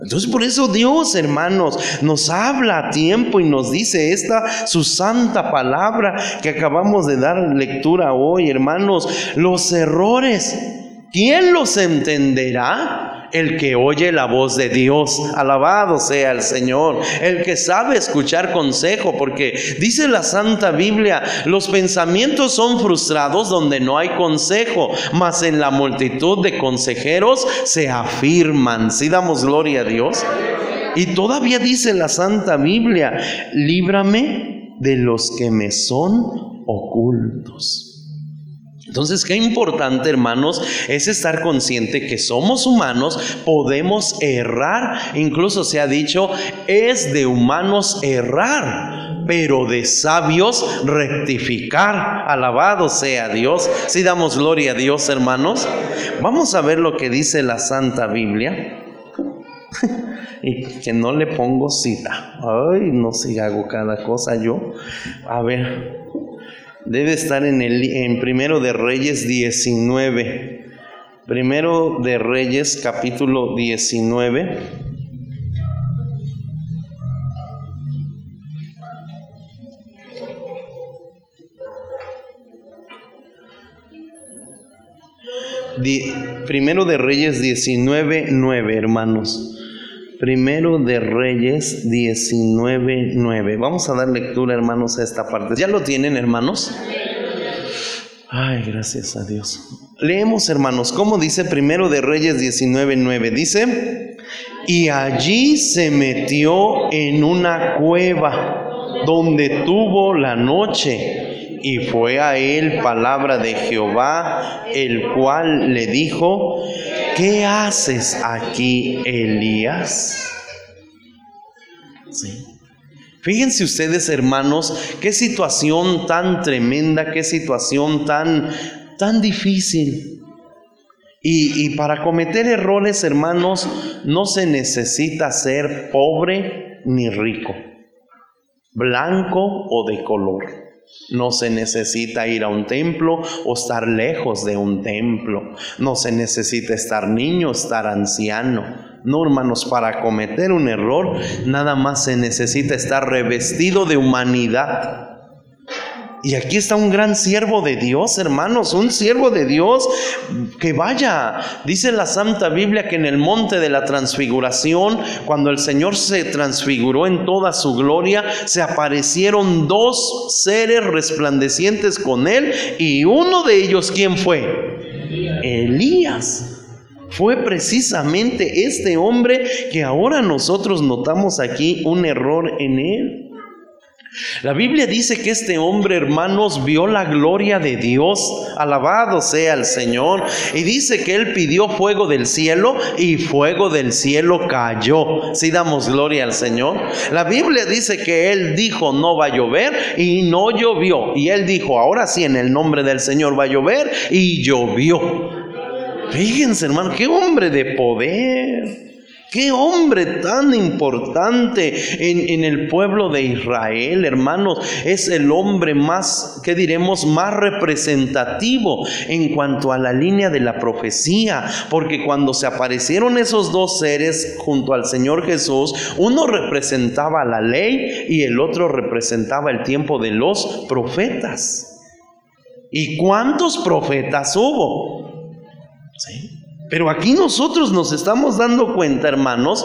Entonces por eso Dios, hermanos, nos habla a tiempo y nos dice esta su santa palabra que acabamos de dar lectura hoy, hermanos, los errores. ¿Quién los entenderá? El que oye la voz de Dios, alabado sea el Señor, el que sabe escuchar consejo, porque dice la Santa Biblia, los pensamientos son frustrados donde no hay consejo, mas en la multitud de consejeros se afirman. Si damos gloria a Dios. Y todavía dice la Santa Biblia, líbrame de los que me son ocultos. Entonces, qué importante, hermanos, es estar consciente que somos humanos, podemos errar, incluso se ha dicho, es de humanos errar, pero de sabios rectificar. Alabado sea Dios. Si damos gloria a Dios, hermanos, vamos a ver lo que dice la Santa Biblia. y que no le pongo cita. Ay, no sé si hago cada cosa yo. A ver, debe estar en el en Primero de Reyes 19. Primero de Reyes capítulo 19. Di- Primero de Reyes 19, 9, hermanos. Primero de Reyes 19, 9. Vamos a dar lectura, hermanos, a esta parte. ¿Ya lo tienen, hermanos? Ay, gracias a Dios. Leemos, hermanos, ¿cómo dice Primero de Reyes 19, 9? Dice, y allí se metió en una cueva donde tuvo la noche. Y fue a él palabra de Jehová, el cual le dijo, ¿qué haces aquí, Elías? Sí. Fíjense ustedes, hermanos, qué situación tan tremenda, qué situación tan, tan difícil. Y, y para cometer errores, hermanos, no se necesita ser pobre ni rico, blanco o de color. No se necesita ir a un templo o estar lejos de un templo. No se necesita estar niño, estar anciano. No, hermanos, para cometer un error nada más se necesita estar revestido de humanidad. Y aquí está un gran siervo de Dios, hermanos, un siervo de Dios que vaya. Dice la Santa Biblia que en el monte de la transfiguración, cuando el Señor se transfiguró en toda su gloria, se aparecieron dos seres resplandecientes con él y uno de ellos, ¿quién fue? Elías. Fue precisamente este hombre que ahora nosotros notamos aquí un error en él. La Biblia dice que este hombre, hermanos, vio la gloria de Dios, alabado sea el Señor, y dice que él pidió fuego del cielo y fuego del cielo cayó. Si damos gloria al Señor. La Biblia dice que él dijo no va a llover y no llovió. Y él dijo, ahora sí en el nombre del Señor va a llover y llovió. Fíjense, hermano, qué hombre de poder. Qué hombre tan importante en, el pueblo de Israel, hermanos. Es el hombre más, ¿qué diremos?, más representativo en cuanto a la línea de la profecía. Porque cuando se aparecieron esos dos seres junto al Señor Jesús, uno representaba la ley y el otro representaba el tiempo de los profetas. ¿Y cuántos profetas hubo? ¿Sí? Pero aquí nosotros nos estamos dando cuenta, hermanos,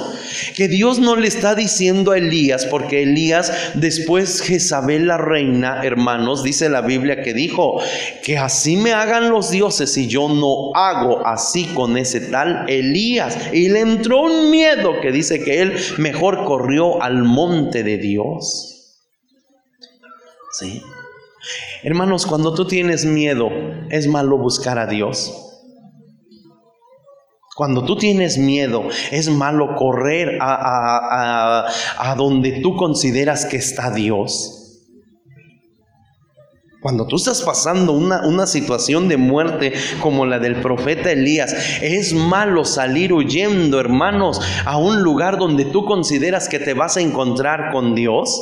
que Dios no le está diciendo a Elías, porque Elías, después Jezabel la reina, hermanos, dice la Biblia que dijo, que así me hagan los dioses y yo no hago así con ese tal Elías. Y le entró un miedo que dice que él mejor corrió al monte de Dios. ¿Sí? Hermanos, cuando tú tienes miedo, es malo buscar a Dios. Cuando tú tienes miedo, es malo correr a, a, a, a, donde tú consideras que está Dios. Cuando tú estás pasando una, una situación de muerte como la del profeta Elías, es malo salir huyendo, hermanos, a un lugar donde tú consideras que te vas a encontrar con Dios.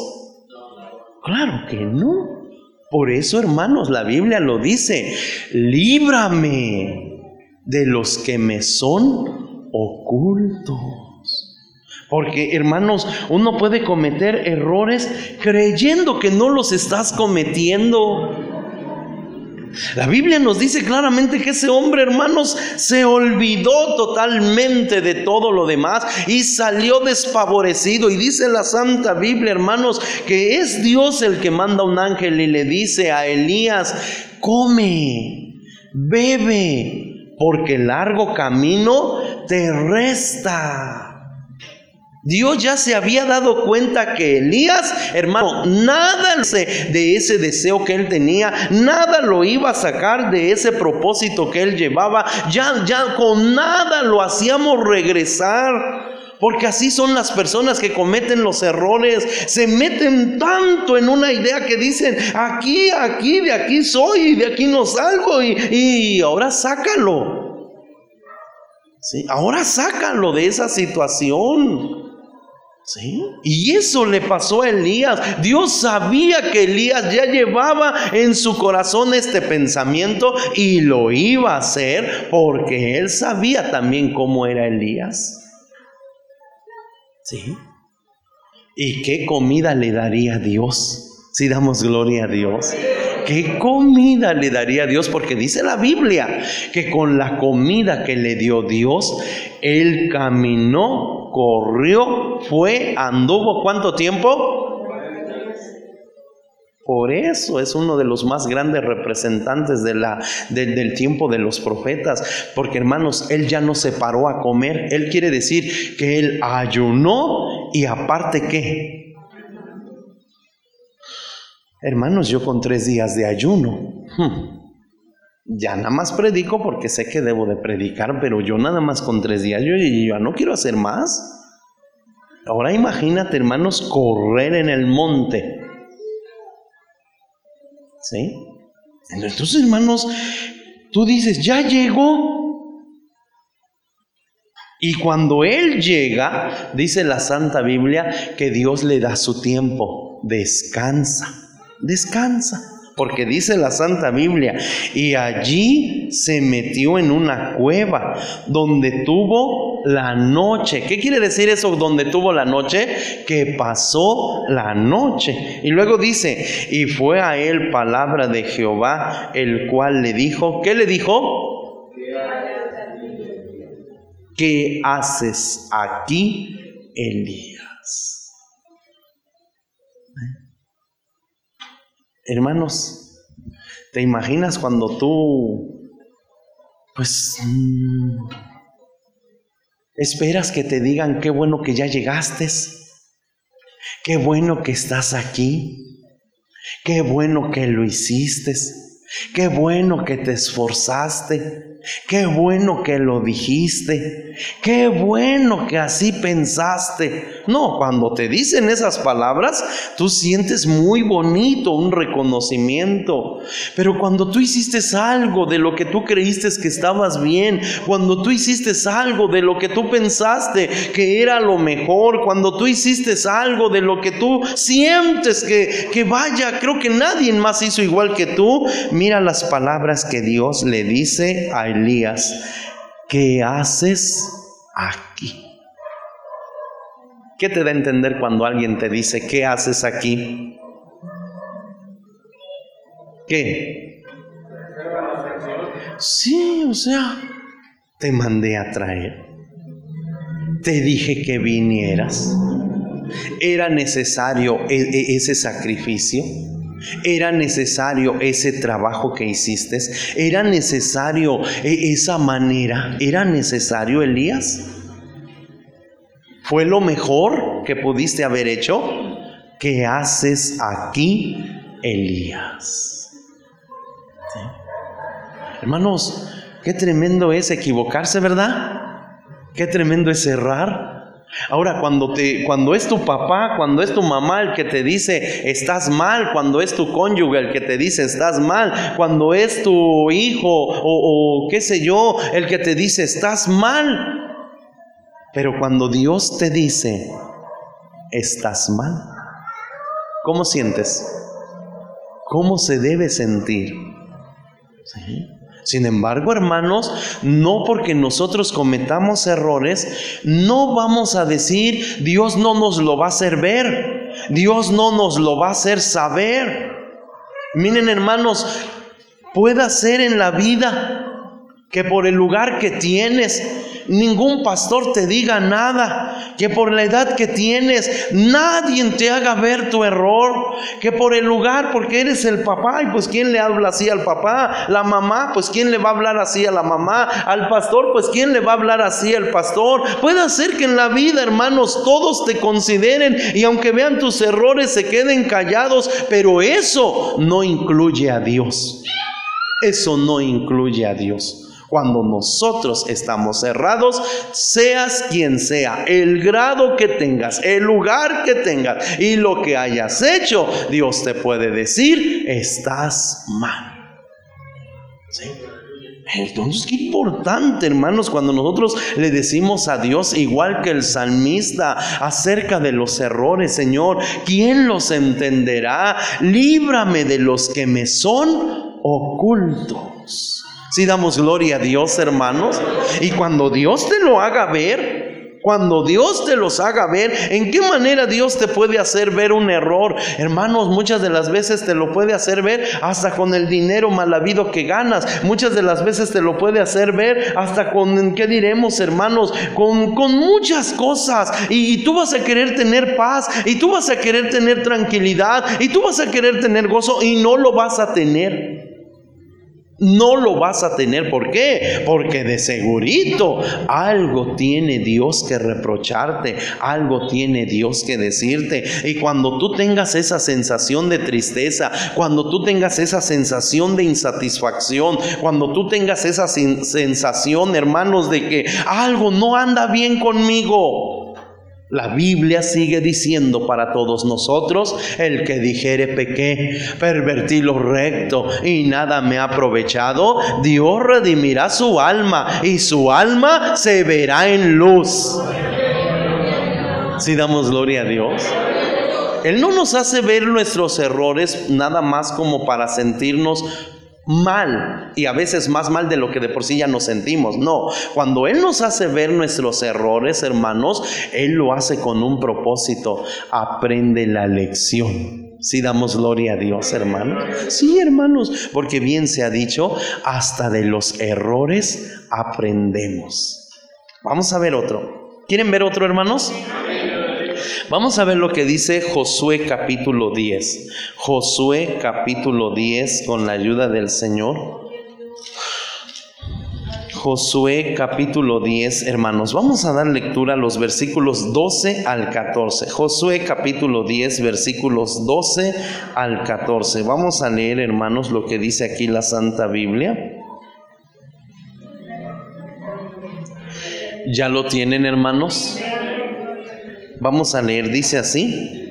Claro que no. Por eso, hermanos, la Biblia lo dice, líbrame de los que me son ocultos. Porque, hermanos, uno puede cometer errores creyendo que no los estás cometiendo. La Biblia nos dice claramente que ese hombre, hermanos, se olvidó totalmente de todo lo demás y salió desfavorecido. Y dice la Santa Biblia, hermanos, que es Dios el que manda un ángel y le dice a Elías, come, bebe, porque largo camino te resta. Dios ya se había dado cuenta que Elías, hermano, nada de ese deseo que él tenía, nada lo iba a sacar de ese propósito que él llevaba, ya, ya con nada lo hacíamos regresar. Porque así son las personas que cometen los errores. Se meten tanto en una idea que dicen, aquí, aquí, de aquí soy, y de aquí no salgo, y, y ahora sácalo. ¿Sí? Ahora sácalo de esa situación. ¿Sí? Y eso le pasó a Elías. Dios sabía que Elías ya llevaba en su corazón este pensamiento y lo iba a hacer porque él sabía también cómo era Elías. ¿Sí? ¿Y qué comida le daría Dios? Si damos gloria a Dios. ¿Qué comida le daría Dios? Porque dice la Biblia que con la comida que le dio Dios, él caminó, corrió, fue, anduvo. ¿Cuánto tiempo? Por eso es uno de los más grandes representantes del tiempo de los profetas. Porque hermanos, él ya no se paró a comer. Él quiere decir que él ayunó y aparte qué. Hermanos, yo con tres días de ayuno. hmm, Ya nada más predico porque sé que debo de predicar, pero yo nada más con tres días, yo ya no quiero hacer más. Ahora imagínate, hermanos, correr en el monte. ¿Sí? Entonces, hermanos, tú dices, ya llegó. Y cuando Él llega, dice la Santa Biblia, que Dios le da su tiempo. Descansa, descansa. Porque dice la Santa Biblia, y allí se metió en una cueva donde tuvo la noche. ¿Qué quiere decir eso donde tuvo la noche? Que pasó la noche. Y luego dice, y fue a él palabra de Jehová, el cual le dijo, ¿qué le dijo? ¿Qué haces aquí, Elías? Hermanos, ¿te imaginas cuando tú, pues, mm, esperas que te digan qué bueno que ya llegaste? Qué bueno que estás aquí. Qué bueno que lo hiciste. Qué bueno que te esforzaste. Qué bueno que lo dijiste. Qué bueno que así pensaste. No, cuando te dicen esas palabras, tú sientes muy bonito un reconocimiento. Pero cuando tú hiciste algo de lo que tú creíste que estabas bien, cuando tú hiciste algo de lo que tú pensaste que era lo mejor, cuando tú hiciste algo de lo que tú sientes que, que vaya, creo que nadie más hizo igual que tú, mira las palabras que Dios le dice a Elías, ¿qué haces aquí? ¿Qué te da a entender cuando alguien te dice, ¿qué haces aquí? ¿Qué? Sí, o sea, te mandé a traer. Te dije que vinieras. Era necesario e- e- ese sacrificio. Era necesario ese trabajo que hiciste. Era necesario e- esa manera. Era necesario, Elías. ¿Fue lo mejor que pudiste haber hecho? ¿Qué haces aquí, Elías? Hermanos, qué tremendo es equivocarse, ¿verdad? Qué tremendo es errar. Ahora, cuando, te, cuando es tu papá, cuando es tu mamá el que te dice estás mal, cuando es tu cónyuge el que te dice estás mal, cuando es tu hijo o, o qué sé yo el que te dice estás mal, pero cuando Dios te dice, estás mal, ¿cómo sientes? ¿Cómo se debe sentir? ¿Sí? Sin embargo, hermanos, no porque nosotros cometamos errores, no vamos a decir, Dios no nos lo va a hacer ver, Dios no nos lo va a hacer saber. Miren, hermanos, puede ser en la vida que por el lugar que tienes, ningún pastor te diga nada, que por la edad que tienes nadie te haga ver tu error, que por el lugar, porque eres el papá, y pues quién le habla así al papá, la mamá, pues quién le va a hablar así a la mamá, al pastor, pues quién le va a hablar así al pastor. Puede ser que en la vida, hermanos, todos te consideren y aunque vean tus errores se queden callados, pero eso no incluye a Dios. Eso no incluye a Dios. Cuando nosotros estamos cerrados, seas quien sea, el grado que tengas, el lugar que tengas y lo que hayas hecho, Dios te puede decir, estás mal. Entonces, qué importante, hermanos, cuando nosotros le decimos a Dios, igual que el salmista, acerca de los errores, Señor, ¿quién los entenderá? Líbrame de los que me son ocultos. Si damos gloria a Dios, hermanos, y cuando Dios te lo haga ver, cuando Dios te los haga ver, ¿en qué manera Dios te puede hacer ver un error? Hermanos, muchas de las veces te lo puede hacer ver hasta con el dinero mal habido que ganas. Muchas de las veces te lo puede hacer ver hasta con, ¿qué diremos, hermanos? Con, con muchas cosas. Y, y tú vas a querer tener paz, y tú vas a querer tener tranquilidad, y tú vas a querer tener gozo, y no lo vas a tener. No lo vas a tener. ¿Por qué? Porque de segurito algo tiene Dios que reprocharte, algo tiene Dios que decirte. Y cuando tú tengas esa sensación de tristeza, cuando tú tengas esa sensación de insatisfacción, cuando tú tengas esa sensación, hermanos, de que algo no anda bien conmigo, la Biblia sigue diciendo para todos nosotros, el que dijere pequé, pervertí lo recto y nada me ha aprovechado, Dios redimirá su alma y su alma se verá en luz. Si damos gloria a Dios. Él no nos hace ver nuestros errores nada más como para sentirnos mal y a veces más mal de lo que de por sí ya nos sentimos. No, cuando Él nos hace ver nuestros errores, hermanos, Él lo hace con un propósito. Aprende la lección. Si damos gloria a Dios, hermanos. Sí, hermanos, porque bien se ha dicho, hasta de los errores aprendemos. Vamos a ver otro. ¿Quieren ver otro, hermanos? Vamos a ver lo que dice Josué capítulo 10. Josué capítulo 10 con la ayuda del Señor. Josué capítulo 10, hermanos. Vamos a dar lectura a los versículos 12 al 14. Josué capítulo 10, versículos 12 al 14. Vamos a leer, hermanos, lo que dice aquí la Santa Biblia. ¿Ya lo tienen, hermanos? Vamos a leer, dice así.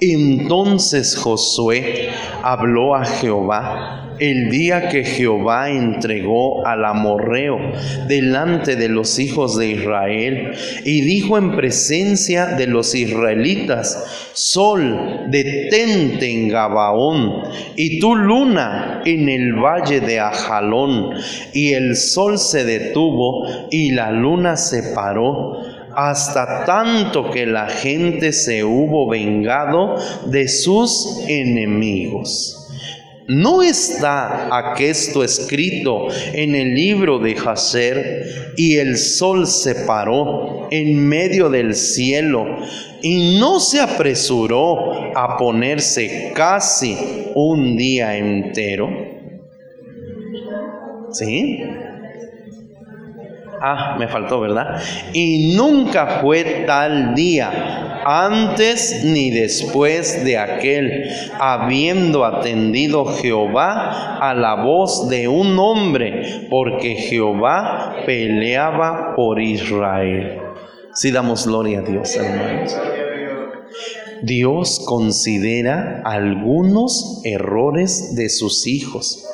Entonces Josué habló a Jehová el día que Jehová entregó al amorreo delante de los hijos de Israel y dijo en presencia de los israelitas, Sol, detente en Gabaón y tu luna en el valle de Ajalón. Y el sol se detuvo y la luna se paró hasta tanto que la gente se hubo vengado de sus enemigos. ¿No está aquesto escrito en el libro de Jaser? Y el sol se paró en medio del cielo y no se apresuró a ponerse casi un día entero. ¿Sí? Ah, me faltó, ¿verdad? Y nunca fue tal día, antes ni después de aquel, habiendo atendido Jehová a la voz de un hombre, porque Jehová peleaba por Israel. Si damos gloria a Dios, hermanos. Dios considera algunos errores de sus hijos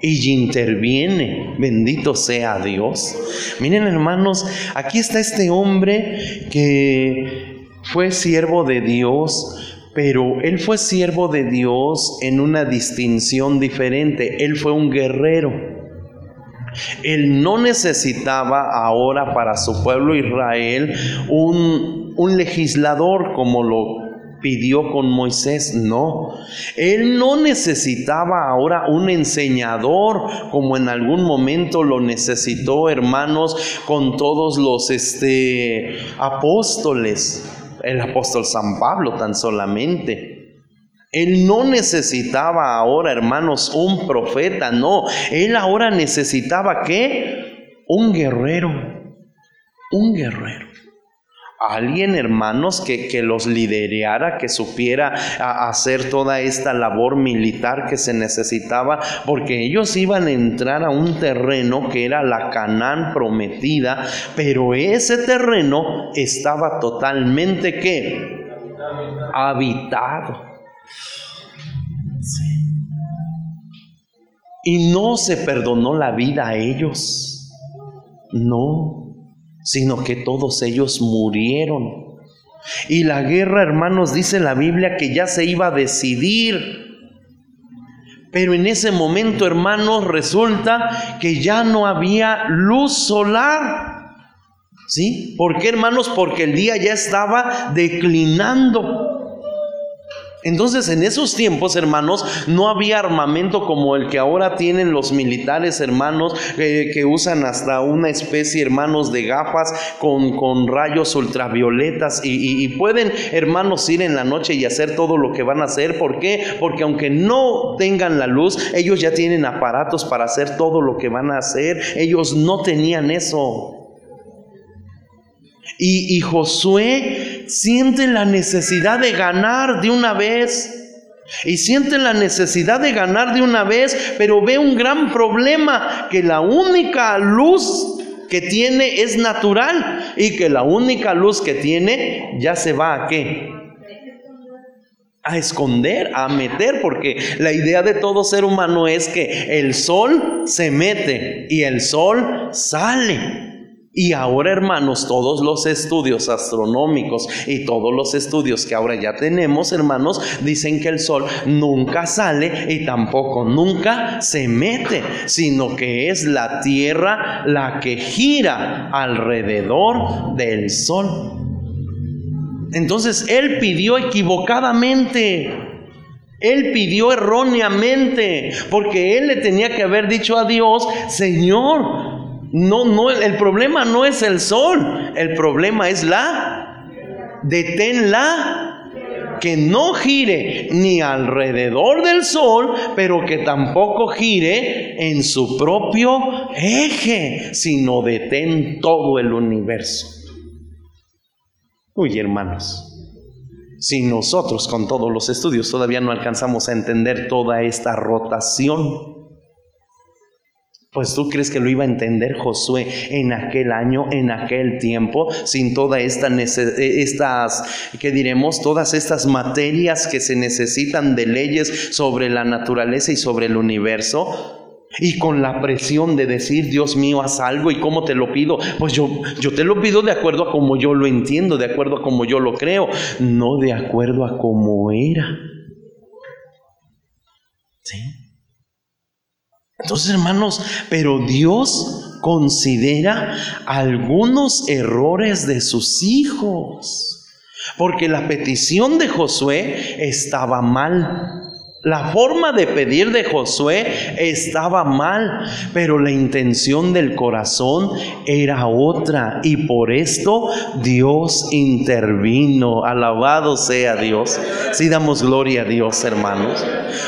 y interviene. Bendito sea Dios. Miren hermanos, aquí está este hombre que fue siervo de Dios, pero él fue siervo de Dios en una distinción diferente. Él fue un guerrero. Él no necesitaba ahora para su pueblo Israel un, un legislador como lo pidió con Moisés, no. Él no necesitaba ahora un enseñador como en algún momento lo necesitó, hermanos, con todos los este, apóstoles, el apóstol San Pablo tan solamente. Él no necesitaba ahora, hermanos, un profeta, no. Él ahora necesitaba qué? Un guerrero. Un guerrero. Alguien, hermanos, que, que los liderara, que supiera hacer toda esta labor militar que se necesitaba, porque ellos iban a entrar a un terreno que era la Canaán prometida, pero ese terreno estaba totalmente, ¿qué? Habitado. Y no se perdonó la vida a ellos. No, sino que todos ellos murieron. Y la guerra, hermanos, dice la Biblia que ya se iba a decidir. Pero en ese momento, hermanos, resulta que ya no había luz solar. ¿Sí? ¿Por qué, hermanos? Porque el día ya estaba declinando. Entonces en esos tiempos, hermanos, no había armamento como el que ahora tienen los militares, hermanos, eh, que usan hasta una especie, hermanos, de gafas con, con rayos ultravioletas y, y- pueden, hermanos, ir en la noche y hacer todo lo que van a hacer. ¿Por qué? Porque aunque no tengan la luz, ellos ya tienen aparatos para hacer todo lo que van a hacer. Ellos no tenían eso. Y, y Josué siente la necesidad de ganar de una vez. Y siente la necesidad de ganar de una vez, pero ve un gran problema, que la única luz que tiene es natural y que la única luz que tiene ya se va a qué? A esconder, a meter, porque la idea de todo ser humano es que el sol se mete y el sol sale. Y ahora, hermanos, todos los estudios astronómicos y todos los estudios que ahora ya tenemos, hermanos, dicen que el sol nunca sale y tampoco nunca se mete, sino que es la Tierra la que gira alrededor del sol. Entonces, él pidió equivocadamente. Él pidió erróneamente, porque él le tenía que haber dicho a Dios, Señor, no, no, el problema no es el sol, el problema es la, deténla, que no gire ni alrededor del sol, pero que tampoco gire en su propio eje, sino detén todo el universo. Uy, hermanos, si nosotros con todos los estudios todavía no alcanzamos a entender toda esta rotación, pues tú crees que lo iba a entender Josué en aquel año, en aquel tiempo, sin toda esta eh, estas, ¿qué diremos? Todas estas materias que se necesitan de leyes sobre la naturaleza y sobre el universo. Y con la presión de decir, Dios mío, haz algo y cómo te lo pido. Pues yo, yo te lo pido de acuerdo a como yo lo entiendo, de acuerdo a como yo lo creo, no de acuerdo a cómo era. ¿Sí? Entonces, hermanos, pero Dios considera algunos errores de sus hijos. Porque la petición de Josué estaba mal. La forma de pedir de Josué estaba mal, pero la intención del corazón era otra y por esto Dios intervino. Alabado sea Dios. Si damos gloria a Dios, hermanos.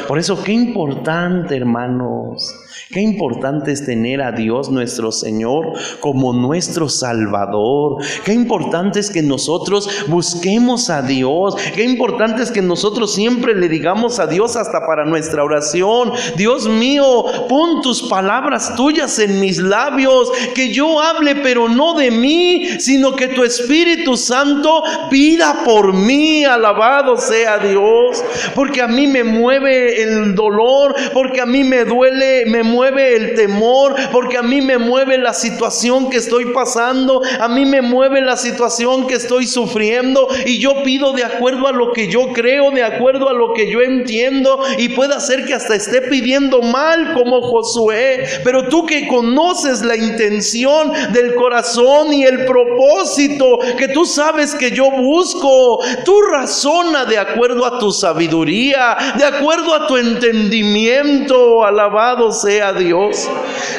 Por eso, qué importante, hermanos. Qué importante es tener a Dios nuestro Señor como nuestro Salvador. Qué importante es que nosotros busquemos a Dios. Qué importante es que nosotros siempre le digamos a Dios hasta para nuestra oración. Dios mío, pon tus palabras tuyas en mis labios. Que yo hable, pero no de mí, sino que tu Espíritu Santo pida por mí. Alabado sea Dios. Porque a mí me mueve el dolor, porque a mí me duele, me mueve el temor, porque a mí me mueve la situación que estoy pasando, a mí me mueve la situación que estoy sufriendo y yo pido de acuerdo a lo que yo creo, de acuerdo a lo que yo entiendo y pueda ser que hasta esté pidiendo mal como Josué. Pero tú que conoces la intención del corazón y el propósito que tú sabes que yo busco, tú razona de acuerdo a tu sabiduría, de acuerdo a tu entendimiento. Alabado sea Dios.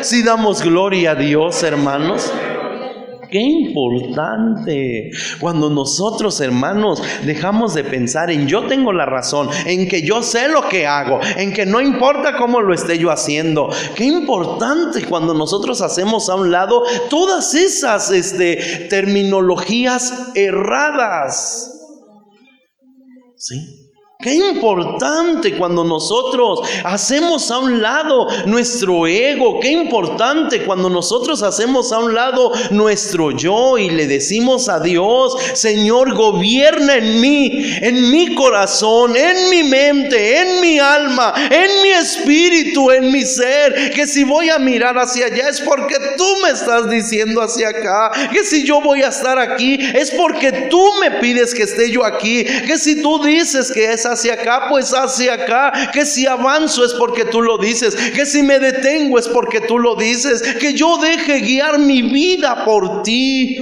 Si damos gloria a Dios, hermanos. Qué importante cuando nosotros, hermanos, dejamos de pensar en yo tengo la razón, en que yo sé lo que hago, en que no importa cómo lo esté yo haciendo. Qué importante cuando nosotros hacemos a un lado todas esas este, terminologías erradas. ¿Sí? Qué importante cuando nosotros hacemos a un lado nuestro ego, qué importante cuando nosotros hacemos a un lado nuestro yo y le decimos a Dios, Señor, gobierna en mí, en mi corazón, en mi mente, en mi alma, en mi espíritu, en mi ser, que si voy a mirar hacia allá es porque tú me estás diciendo hacia acá, que si yo voy a estar aquí es porque tú me pides que esté yo aquí, que si tú dices que es hacia acá, pues hacia acá. Que si avanzo es porque tú lo dices. Que si me detengo es porque tú lo dices. Que yo deje guiar mi vida por ti.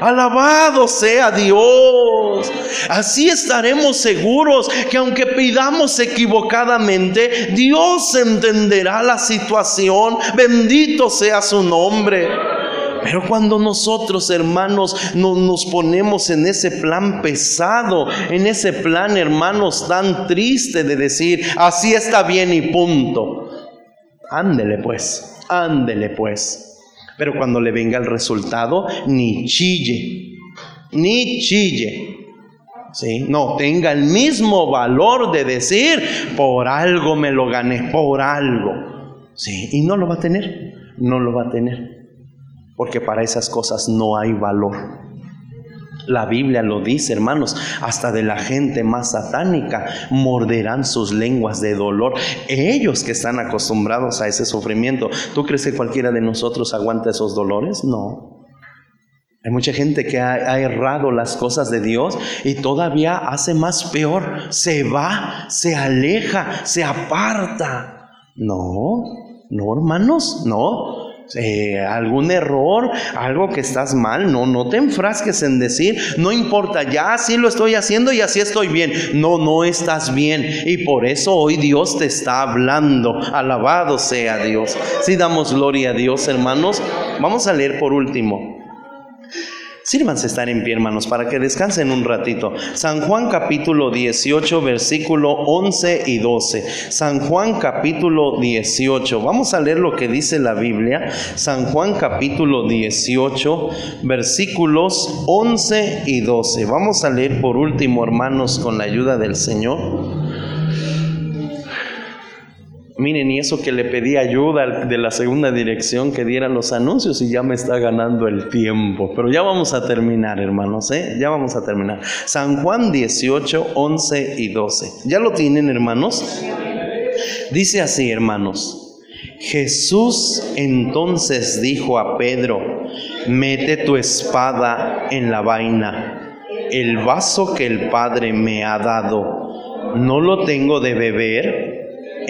Alabado sea Dios. Así estaremos seguros que aunque pidamos equivocadamente, Dios entenderá la situación. Bendito sea su nombre. Pero cuando nosotros, hermanos, no, nos ponemos en ese plan pesado, en ese plan, hermanos, tan triste de decir, así está bien y punto. Ándele pues, ándele pues. Pero cuando le venga el resultado, ni chille, ni chille. ¿Sí? No, tenga el mismo valor de decir, por algo me lo gané, por algo. ¿Sí? Y no lo va a tener, no lo va a tener porque para esas cosas no hay valor. La Biblia lo dice, hermanos, hasta de la gente más satánica morderán sus lenguas de dolor. Ellos que están acostumbrados a ese sufrimiento. ¿Tú crees que cualquiera de nosotros aguanta esos dolores? No. Hay mucha gente que ha, errado las cosas de Dios y todavía hace más peor. Se va, se aleja, se aparta. No, no, hermanos, no. Eh, algún error, algo que estás mal, no, no te enfrasques en decir, no importa, ya así lo estoy haciendo y así estoy bien. No, no estás bien. Y por eso hoy Dios te está hablando. Alabado sea Dios. Si damos gloria a Dios, hermanos, vamos a leer por último. Sírvanse estar en pie, hermanos, para que descansen un ratito. San Juan capítulo 18, versículo 11 y 12. San Juan capítulo 18. Vamos a leer lo que dice la Biblia. San Juan capítulo 18, versículos 11 y 12. Vamos a leer por último, hermanos, con la ayuda del Señor. Miren, y eso que le pedí ayuda de la segunda dirección que diera los anuncios y ya me está ganando el tiempo. Pero ya vamos a terminar, hermanos, ¿eh? Ya vamos a terminar. San Juan 18, 11 y 12. ¿Ya lo tienen, hermanos? Dice así, hermanos. Jesús entonces dijo a Pedro, mete tu espada en la vaina. El vaso que el Padre me ha dado, ¿no lo tengo de beber?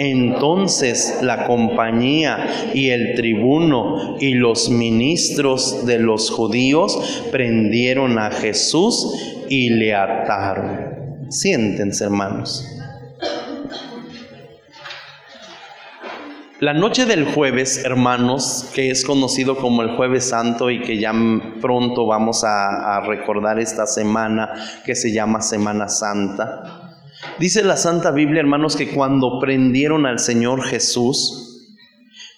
Entonces la compañía y el tribuno y los ministros de los judíos prendieron a Jesús y le ataron. Siéntense, hermanos. La noche del jueves, hermanos, que es conocido como el jueves santo y que ya pronto vamos a, recordar esta semana que se llama Semana Santa, Dice la Santa Biblia, hermanos, que cuando prendieron al Señor Jesús,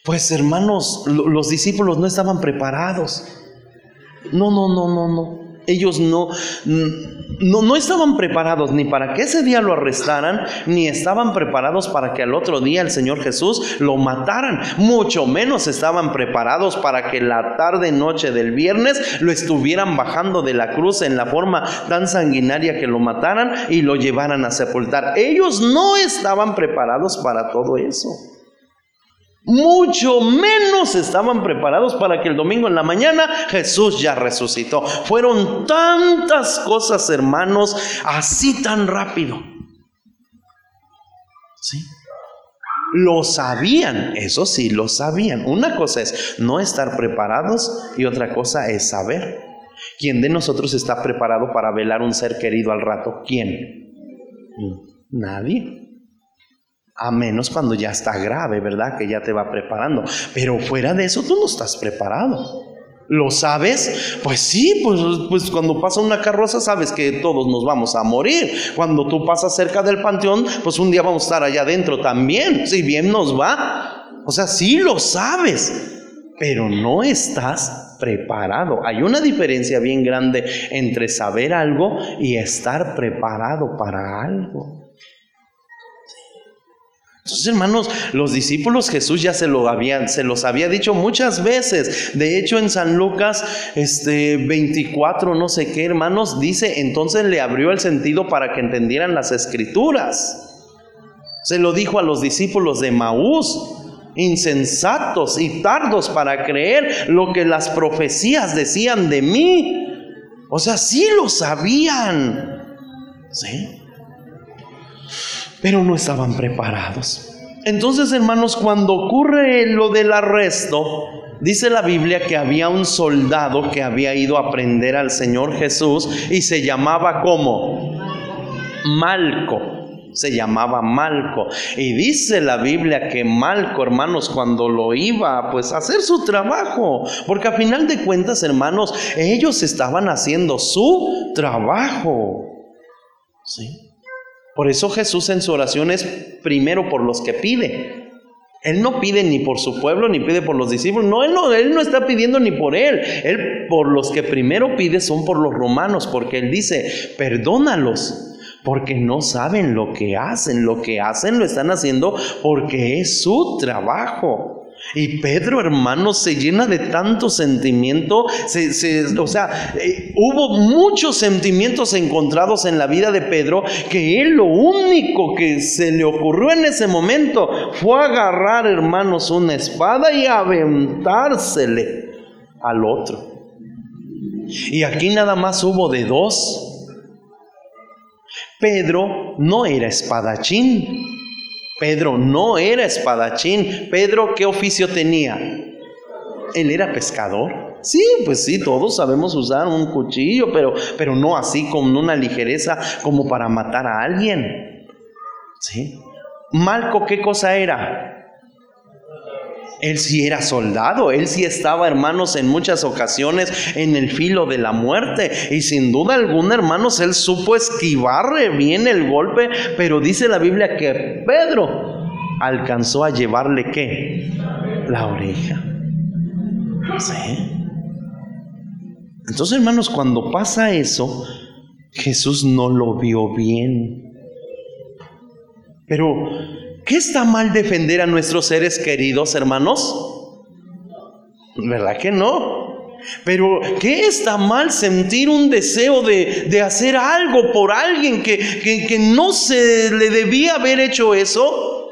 pues hermanos, los discípulos no estaban preparados. No, no, no, no, no. Ellos no, no, no, estaban preparados ni para que ese día lo arrestaran, ni estaban preparados para que al otro día el Señor Jesús lo mataran. Mucho menos estaban preparados para que la tarde noche del viernes lo estuvieran bajando de la cruz en la forma tan sanguinaria que lo mataran y lo llevaran a sepultar. Ellos no estaban preparados para todo eso mucho menos estaban preparados para que el domingo en la mañana Jesús ya resucitó. Fueron tantas cosas, hermanos, así tan rápido. ¿Sí? Lo sabían, eso sí, lo sabían. Una cosa es no estar preparados y otra cosa es saber. ¿Quién de nosotros está preparado para velar un ser querido al rato? ¿Quién? Nadie. A menos cuando ya está grave, ¿verdad? Que ya te va preparando. Pero fuera de eso, tú no estás preparado. ¿Lo sabes? Pues sí, pues, pues cuando pasa una carroza sabes que todos nos vamos a morir. Cuando tú pasas cerca del panteón, pues un día vamos a estar allá adentro también, si bien nos va. O sea, sí lo sabes, pero no estás preparado. Hay una diferencia bien grande entre saber algo y estar preparado para algo. Entonces, hermanos, los discípulos Jesús ya se lo habían, se los había dicho muchas veces. De hecho, en San Lucas, este 24, no sé qué, hermanos, dice, entonces le abrió el sentido para que entendieran las escrituras. Se lo dijo a los discípulos de Maús, insensatos y tardos para creer lo que las profecías decían de mí. O sea, sí lo sabían. ¿Sí? Pero no estaban preparados. Entonces, hermanos, cuando ocurre lo del arresto, dice la Biblia que había un soldado que había ido a prender al Señor Jesús y se llamaba como Malco. Se llamaba Malco. Y dice la Biblia que Malco, hermanos, cuando lo iba pues a hacer su trabajo, porque a final de cuentas, hermanos, ellos estaban haciendo su trabajo. ¿Sí? Por eso Jesús en su oración es primero por los que pide. Él no pide ni por su pueblo ni pide por los discípulos. No él, no, él no está pidiendo ni por él. Él por los que primero pide son por los romanos, porque él dice, perdónalos, porque no saben lo que hacen. Lo que hacen lo están haciendo porque es su trabajo. Y Pedro, hermano, se llena de tanto sentimiento. o sea, eh, hubo muchos sentimientos encontrados en la vida de Pedro que él lo único que se le ocurrió en ese momento fue agarrar, hermanos, una espada y aventársele al otro. Y aquí nada más hubo de dos. Pedro no era espadachín. Pedro no era espadachín. Pedro, ¿qué oficio tenía? Él era pescador. Sí, pues sí, todos sabemos usar un cuchillo, pero, pero no así con una ligereza como para matar a alguien. ¿Sí? Malco, ¿qué cosa era? Él sí era soldado, él sí estaba, hermanos, en muchas ocasiones en el filo de la muerte. Y sin duda alguna, hermanos, él supo esquivar bien el golpe, pero dice la Biblia que Pedro alcanzó a llevarle qué? La oreja. ¿Sí? Entonces, hermanos, cuando pasa eso, Jesús no lo vio bien. Pero ¿Qué está mal defender a nuestros seres queridos, hermanos? ¿Verdad que no? Pero ¿qué está mal sentir un deseo de, hacer algo por alguien que, que, no se le debía haber hecho eso?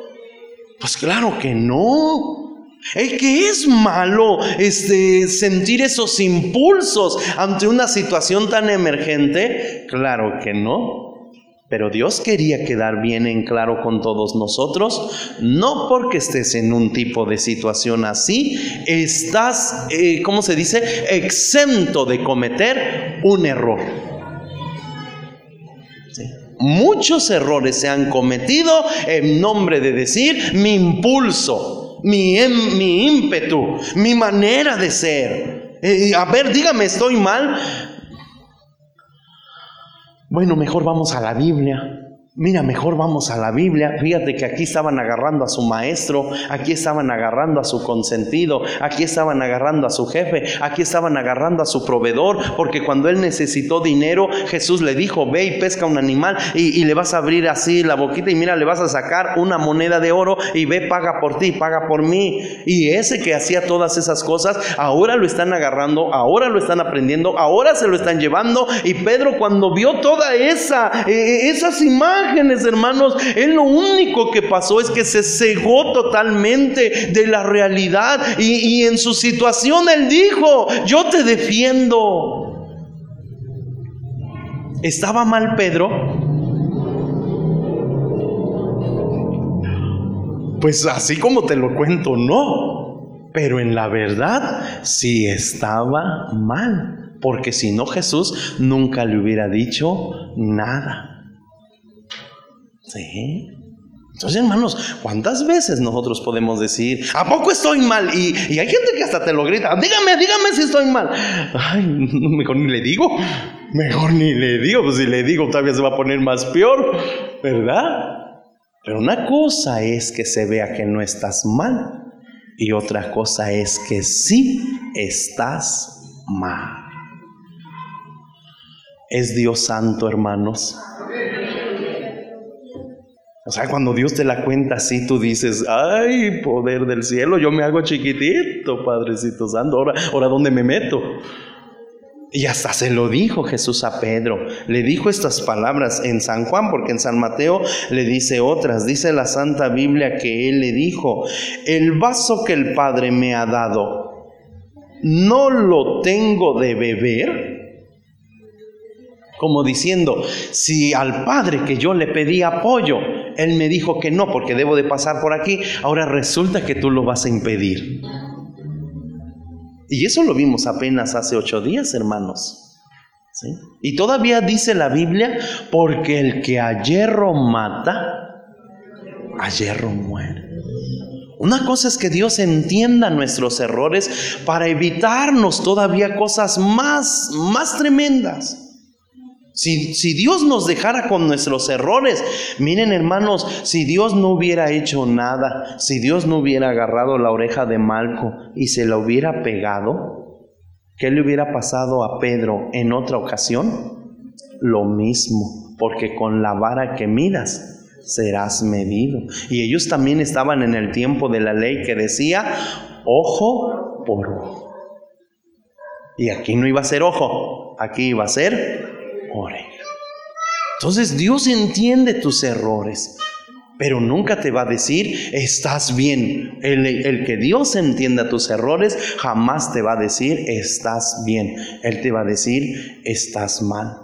Pues claro que no. ¿Es que es malo este, sentir esos impulsos ante una situación tan emergente? Claro que no. Pero Dios quería quedar bien en claro con todos nosotros, no porque estés en un tipo de situación así, estás, eh, ¿cómo se dice?, exento de cometer un error. Muchos errores se han cometido en nombre de decir mi impulso, mi, em, mi ímpetu, mi manera de ser. Eh, a ver, dígame, ¿estoy mal? Bueno, mejor vamos a la Biblia. Mira, mejor vamos a la Biblia. Fíjate que aquí estaban agarrando a su maestro, aquí estaban agarrando a su consentido, aquí estaban agarrando a su jefe, aquí estaban agarrando a su proveedor, porque cuando él necesitó dinero, Jesús le dijo, ve y pesca un animal y, le vas a abrir así la boquita y mira, le vas a sacar una moneda de oro y ve, paga por ti, paga por mí. Y ese que hacía todas esas cosas, ahora lo están agarrando, ahora lo están aprendiendo, ahora se lo están llevando. Y Pedro cuando vio toda esa, eh, esas imágenes, hermanos, él lo único que pasó es que se cegó totalmente de la realidad y, y en su situación él dijo, yo te defiendo. ¿Estaba mal Pedro? Pues así como te lo cuento, no. Pero en la verdad sí estaba mal. Porque si no Jesús nunca le hubiera dicho nada. ¿Sí? Entonces, hermanos, ¿cuántas veces nosotros podemos decir, ¿a poco estoy mal? Y, y hay gente que hasta te lo grita, dígame, dígame si estoy mal. Ay, mejor ni le digo, mejor ni le digo, pues si le digo todavía se va a poner más peor, ¿verdad? Pero una cosa es que se vea que no estás mal y otra cosa es que sí estás mal. Es Dios santo, hermanos. O sea, cuando Dios te la cuenta así, tú dices, ay, poder del cielo, yo me hago chiquitito, Padrecito Santo, ahora, ahora ¿dónde me meto? Y hasta se lo dijo Jesús a Pedro. Le dijo estas palabras en San Juan, porque en San Mateo le dice otras. Dice la Santa Biblia que él le dijo, el vaso que el Padre me ha dado, ¿no lo tengo de beber? Como diciendo, si al Padre que yo le pedí apoyo, él me dijo que no, porque debo de pasar por aquí, ahora resulta que tú lo vas a impedir. Y eso lo vimos apenas hace ocho días, hermanos. ¿Sí? Y todavía dice la Biblia, porque el que a hierro mata, a hierro muere. Una cosa es que Dios entienda nuestros errores para evitarnos todavía cosas más, más tremendas. Si, Dios nos dejara con nuestros errores, miren hermanos, si Dios no hubiera hecho nada, si Dios no hubiera agarrado la oreja de Malco y se la hubiera pegado, ¿qué le hubiera pasado a Pedro en otra ocasión? Lo mismo, porque con la vara que midas serás medido. Y ellos también estaban en el tiempo de la ley que decía, ojo por ojo. Y aquí no iba a ser ojo, aquí iba a ser oreja. Entonces Dios entiende tus errores, pero nunca te va a decir, estás bien. El, el, que Dios entienda tus errores jamás te va a decir, estás bien. Él te va a decir, estás mal.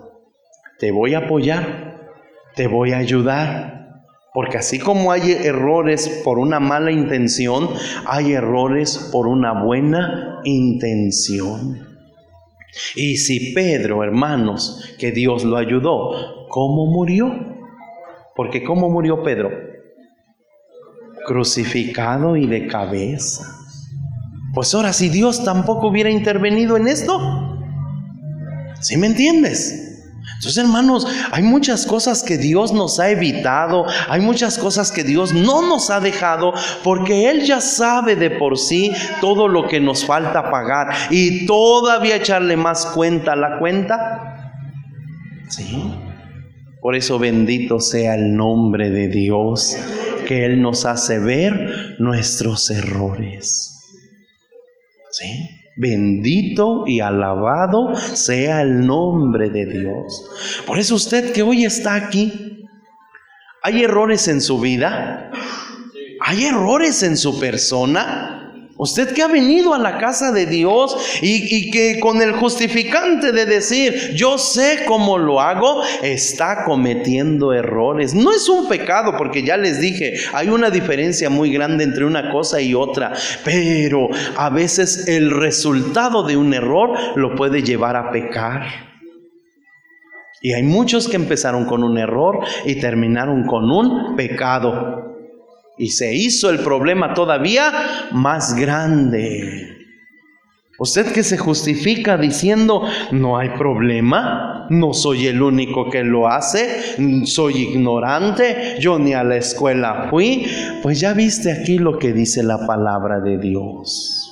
Te voy a apoyar, te voy a ayudar. Porque así como hay errores por una mala intención, hay errores por una buena intención. Y si Pedro, hermanos, que Dios lo ayudó, ¿cómo murió? Porque ¿cómo murió Pedro? Crucificado y de cabeza. Pues ahora, si Dios tampoco hubiera intervenido en esto, ¿sí me entiendes? Entonces, hermanos, hay muchas cosas que Dios nos ha evitado, hay muchas cosas que Dios no nos ha dejado, porque Él ya sabe de por sí todo lo que nos falta pagar y todavía echarle más cuenta a la cuenta. Sí. Por eso bendito sea el nombre de Dios, que Él nos hace ver nuestros errores. ¿Sí? Bendito y alabado sea el nombre de Dios. Por eso usted que hoy está aquí, ¿hay errores en su vida? ¿Hay errores en su persona? Usted que ha venido a la casa de Dios y, que con el justificante de decir, yo sé cómo lo hago, está cometiendo errores. No es un pecado, porque ya les dije, hay una diferencia muy grande entre una cosa y otra, pero a veces el resultado de un error lo puede llevar a pecar. Y hay muchos que empezaron con un error y terminaron con un pecado. Y se hizo el problema todavía más grande. Usted que se justifica diciendo, no hay problema, no soy el único que lo hace, soy ignorante, yo ni a la escuela fui, pues ya viste aquí lo que dice la palabra de Dios.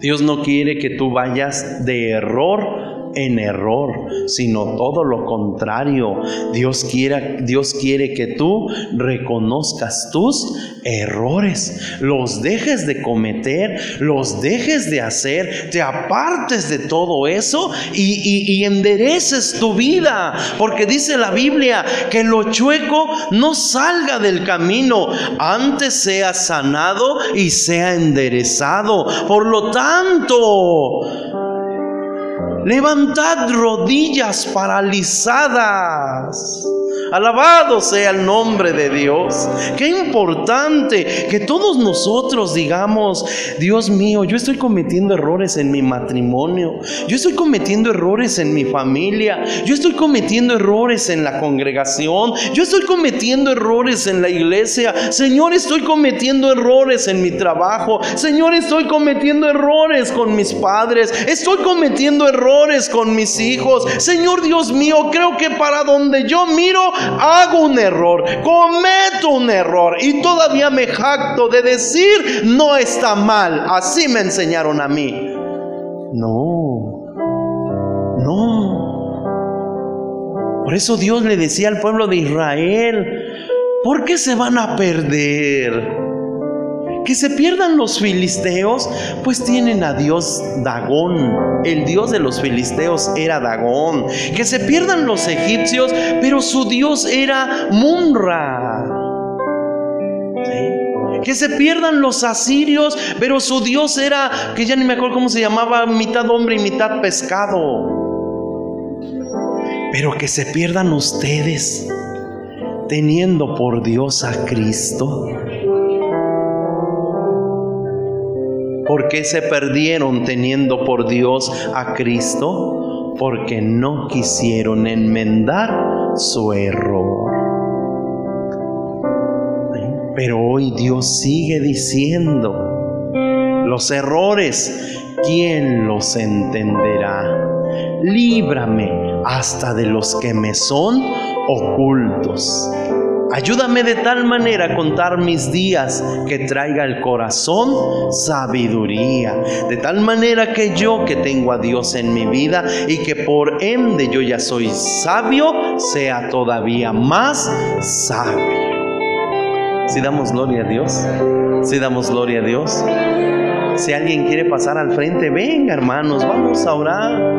Dios no quiere que tú vayas de error en error, sino todo lo contrario. Dios quiere, Dios quiere que tú reconozcas tus errores, los dejes de cometer, los dejes de hacer, te apartes de todo eso y, y, endereces tu vida, porque dice la Biblia que lo chueco no salga del camino, antes sea sanado y sea enderezado. Por lo tanto, Levantad rodillas paralizadas. Alabado sea el nombre de Dios. Qué importante que todos nosotros digamos, Dios mío, yo estoy cometiendo errores en mi matrimonio, yo estoy cometiendo errores en mi familia, yo estoy cometiendo errores en la congregación, yo estoy cometiendo errores en la iglesia, Señor, estoy cometiendo errores en mi trabajo, Señor, estoy cometiendo errores con mis padres, estoy cometiendo errores con mis hijos, Señor Dios mío, creo que para donde yo miro, hago un error, cometo un error y todavía me jacto de decir no está mal. Así me enseñaron a mí. No, no. Por eso Dios le decía al pueblo de Israel, ¿por qué se van a perder? Que se pierdan los filisteos, pues tienen a Dios Dagón. El Dios de los filisteos era Dagón. Que se pierdan los egipcios, pero su Dios era Munra. Que se pierdan los asirios, pero su Dios era, que ya ni me acuerdo cómo se llamaba, mitad hombre y mitad pescado. Pero que se pierdan ustedes teniendo por Dios a Cristo. ¿Por qué se perdieron teniendo por Dios a Cristo? Porque no quisieron enmendar su error. Pero hoy Dios sigue diciendo, los errores, ¿quién los entenderá? Líbrame hasta de los que me son ocultos. Ayúdame de tal manera a contar mis días que traiga el corazón sabiduría. De tal manera que yo que tengo a Dios en mi vida y que por ende yo ya soy sabio, sea todavía más sabio. Si damos gloria a Dios, si damos gloria a Dios. Si alguien quiere pasar al frente, venga hermanos, vamos a orar.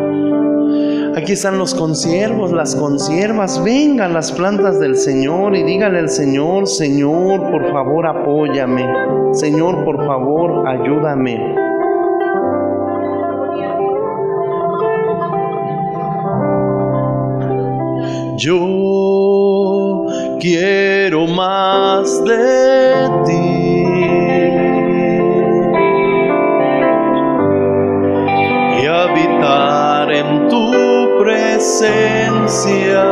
Aquí están los consiervos, las consiervas. Vengan las plantas del Señor y díganle al Señor, Señor, por favor apóyame. Señor, por favor, ayúdame. Yo quiero más de ti. Habitar en tu presencia.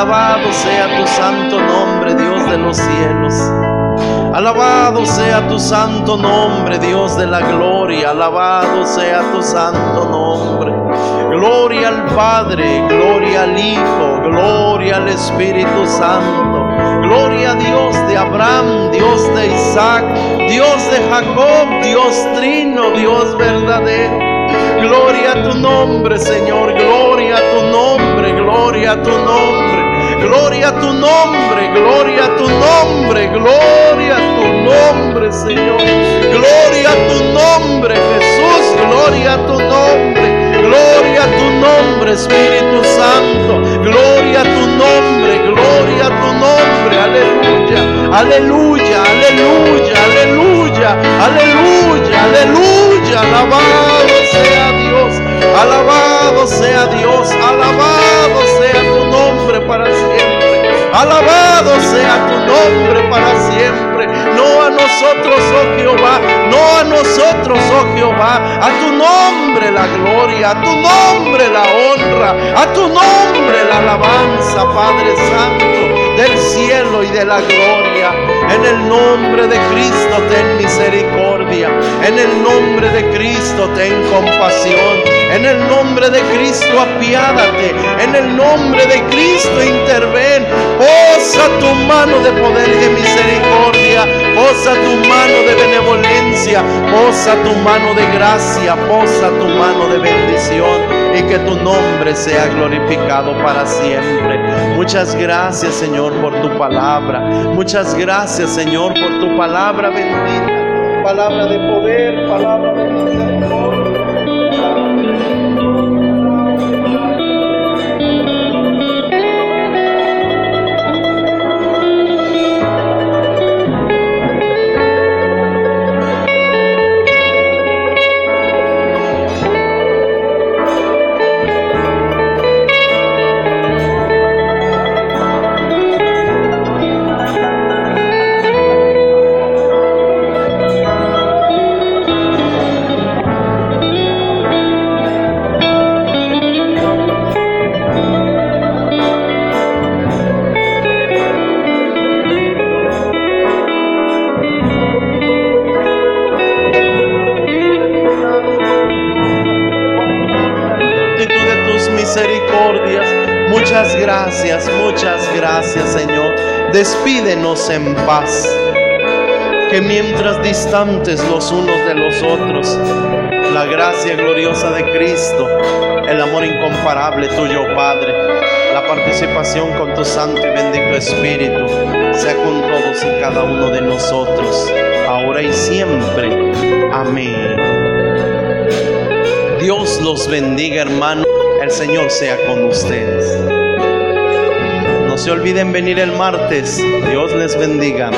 Alabado sea tu santo nombre, Dios de los cielos. Alabado sea tu santo nombre, Dios de la gloria. Alabado sea tu santo nombre. Gloria al Padre, gloria al Hijo, gloria al Espíritu Santo. Gloria a Dios de Abraham, Dios de Isaac, Dios de Jacob, Dios trino, Dios verdadero. Gloria a tu nombre, Señor. Gloria a tu nombre, gloria a tu nombre. Gloria a tu nombre, gloria a tu nombre, gloria a tu nombre, Señor. Gloria a tu nombre, Jesús, gloria a tu nombre. Gloria a tu nombre, Espíritu Santo. Gloria a tu nombre, gloria a tu nombre. Aleluya, aleluya, aleluya, aleluya, aleluya, aleluya. Alabado sea Dios, alabado sea Dios, alabado sea Alabado sea tu nombre para siempre. No a nosotros, oh Jehová, no a nosotros, oh Jehová. A tu nombre la gloria, a tu nombre la honra, a tu nombre la alabanza, Padre Santo del cielo y de la gloria. En el nombre de Cristo ten misericordia. En el nombre de Cristo ten compasión. En el nombre de Cristo apiádate. En el nombre de Cristo interven. Posa tu mano de poder y de misericordia. Posa tu mano de benevolencia. Posa tu mano de gracia. Posa tu mano de bendición. Y que tu nombre sea glorificado para siempre. Muchas gracias Señor por tu palabra. Muchas gracias Señor por tu palabra bendita. Palabra de poder, palabra de misericordia. Despídenos en paz. Que mientras distantes los unos de los otros, la gracia gloriosa de Cristo, el amor incomparable tuyo, Padre, la participación con tu Santo y bendito Espíritu, sea con todos y cada uno de nosotros, ahora y siempre. Amén. Dios los bendiga, hermano. El Señor sea con ustedes. Se olviden venir el martes. Dios les bendiga.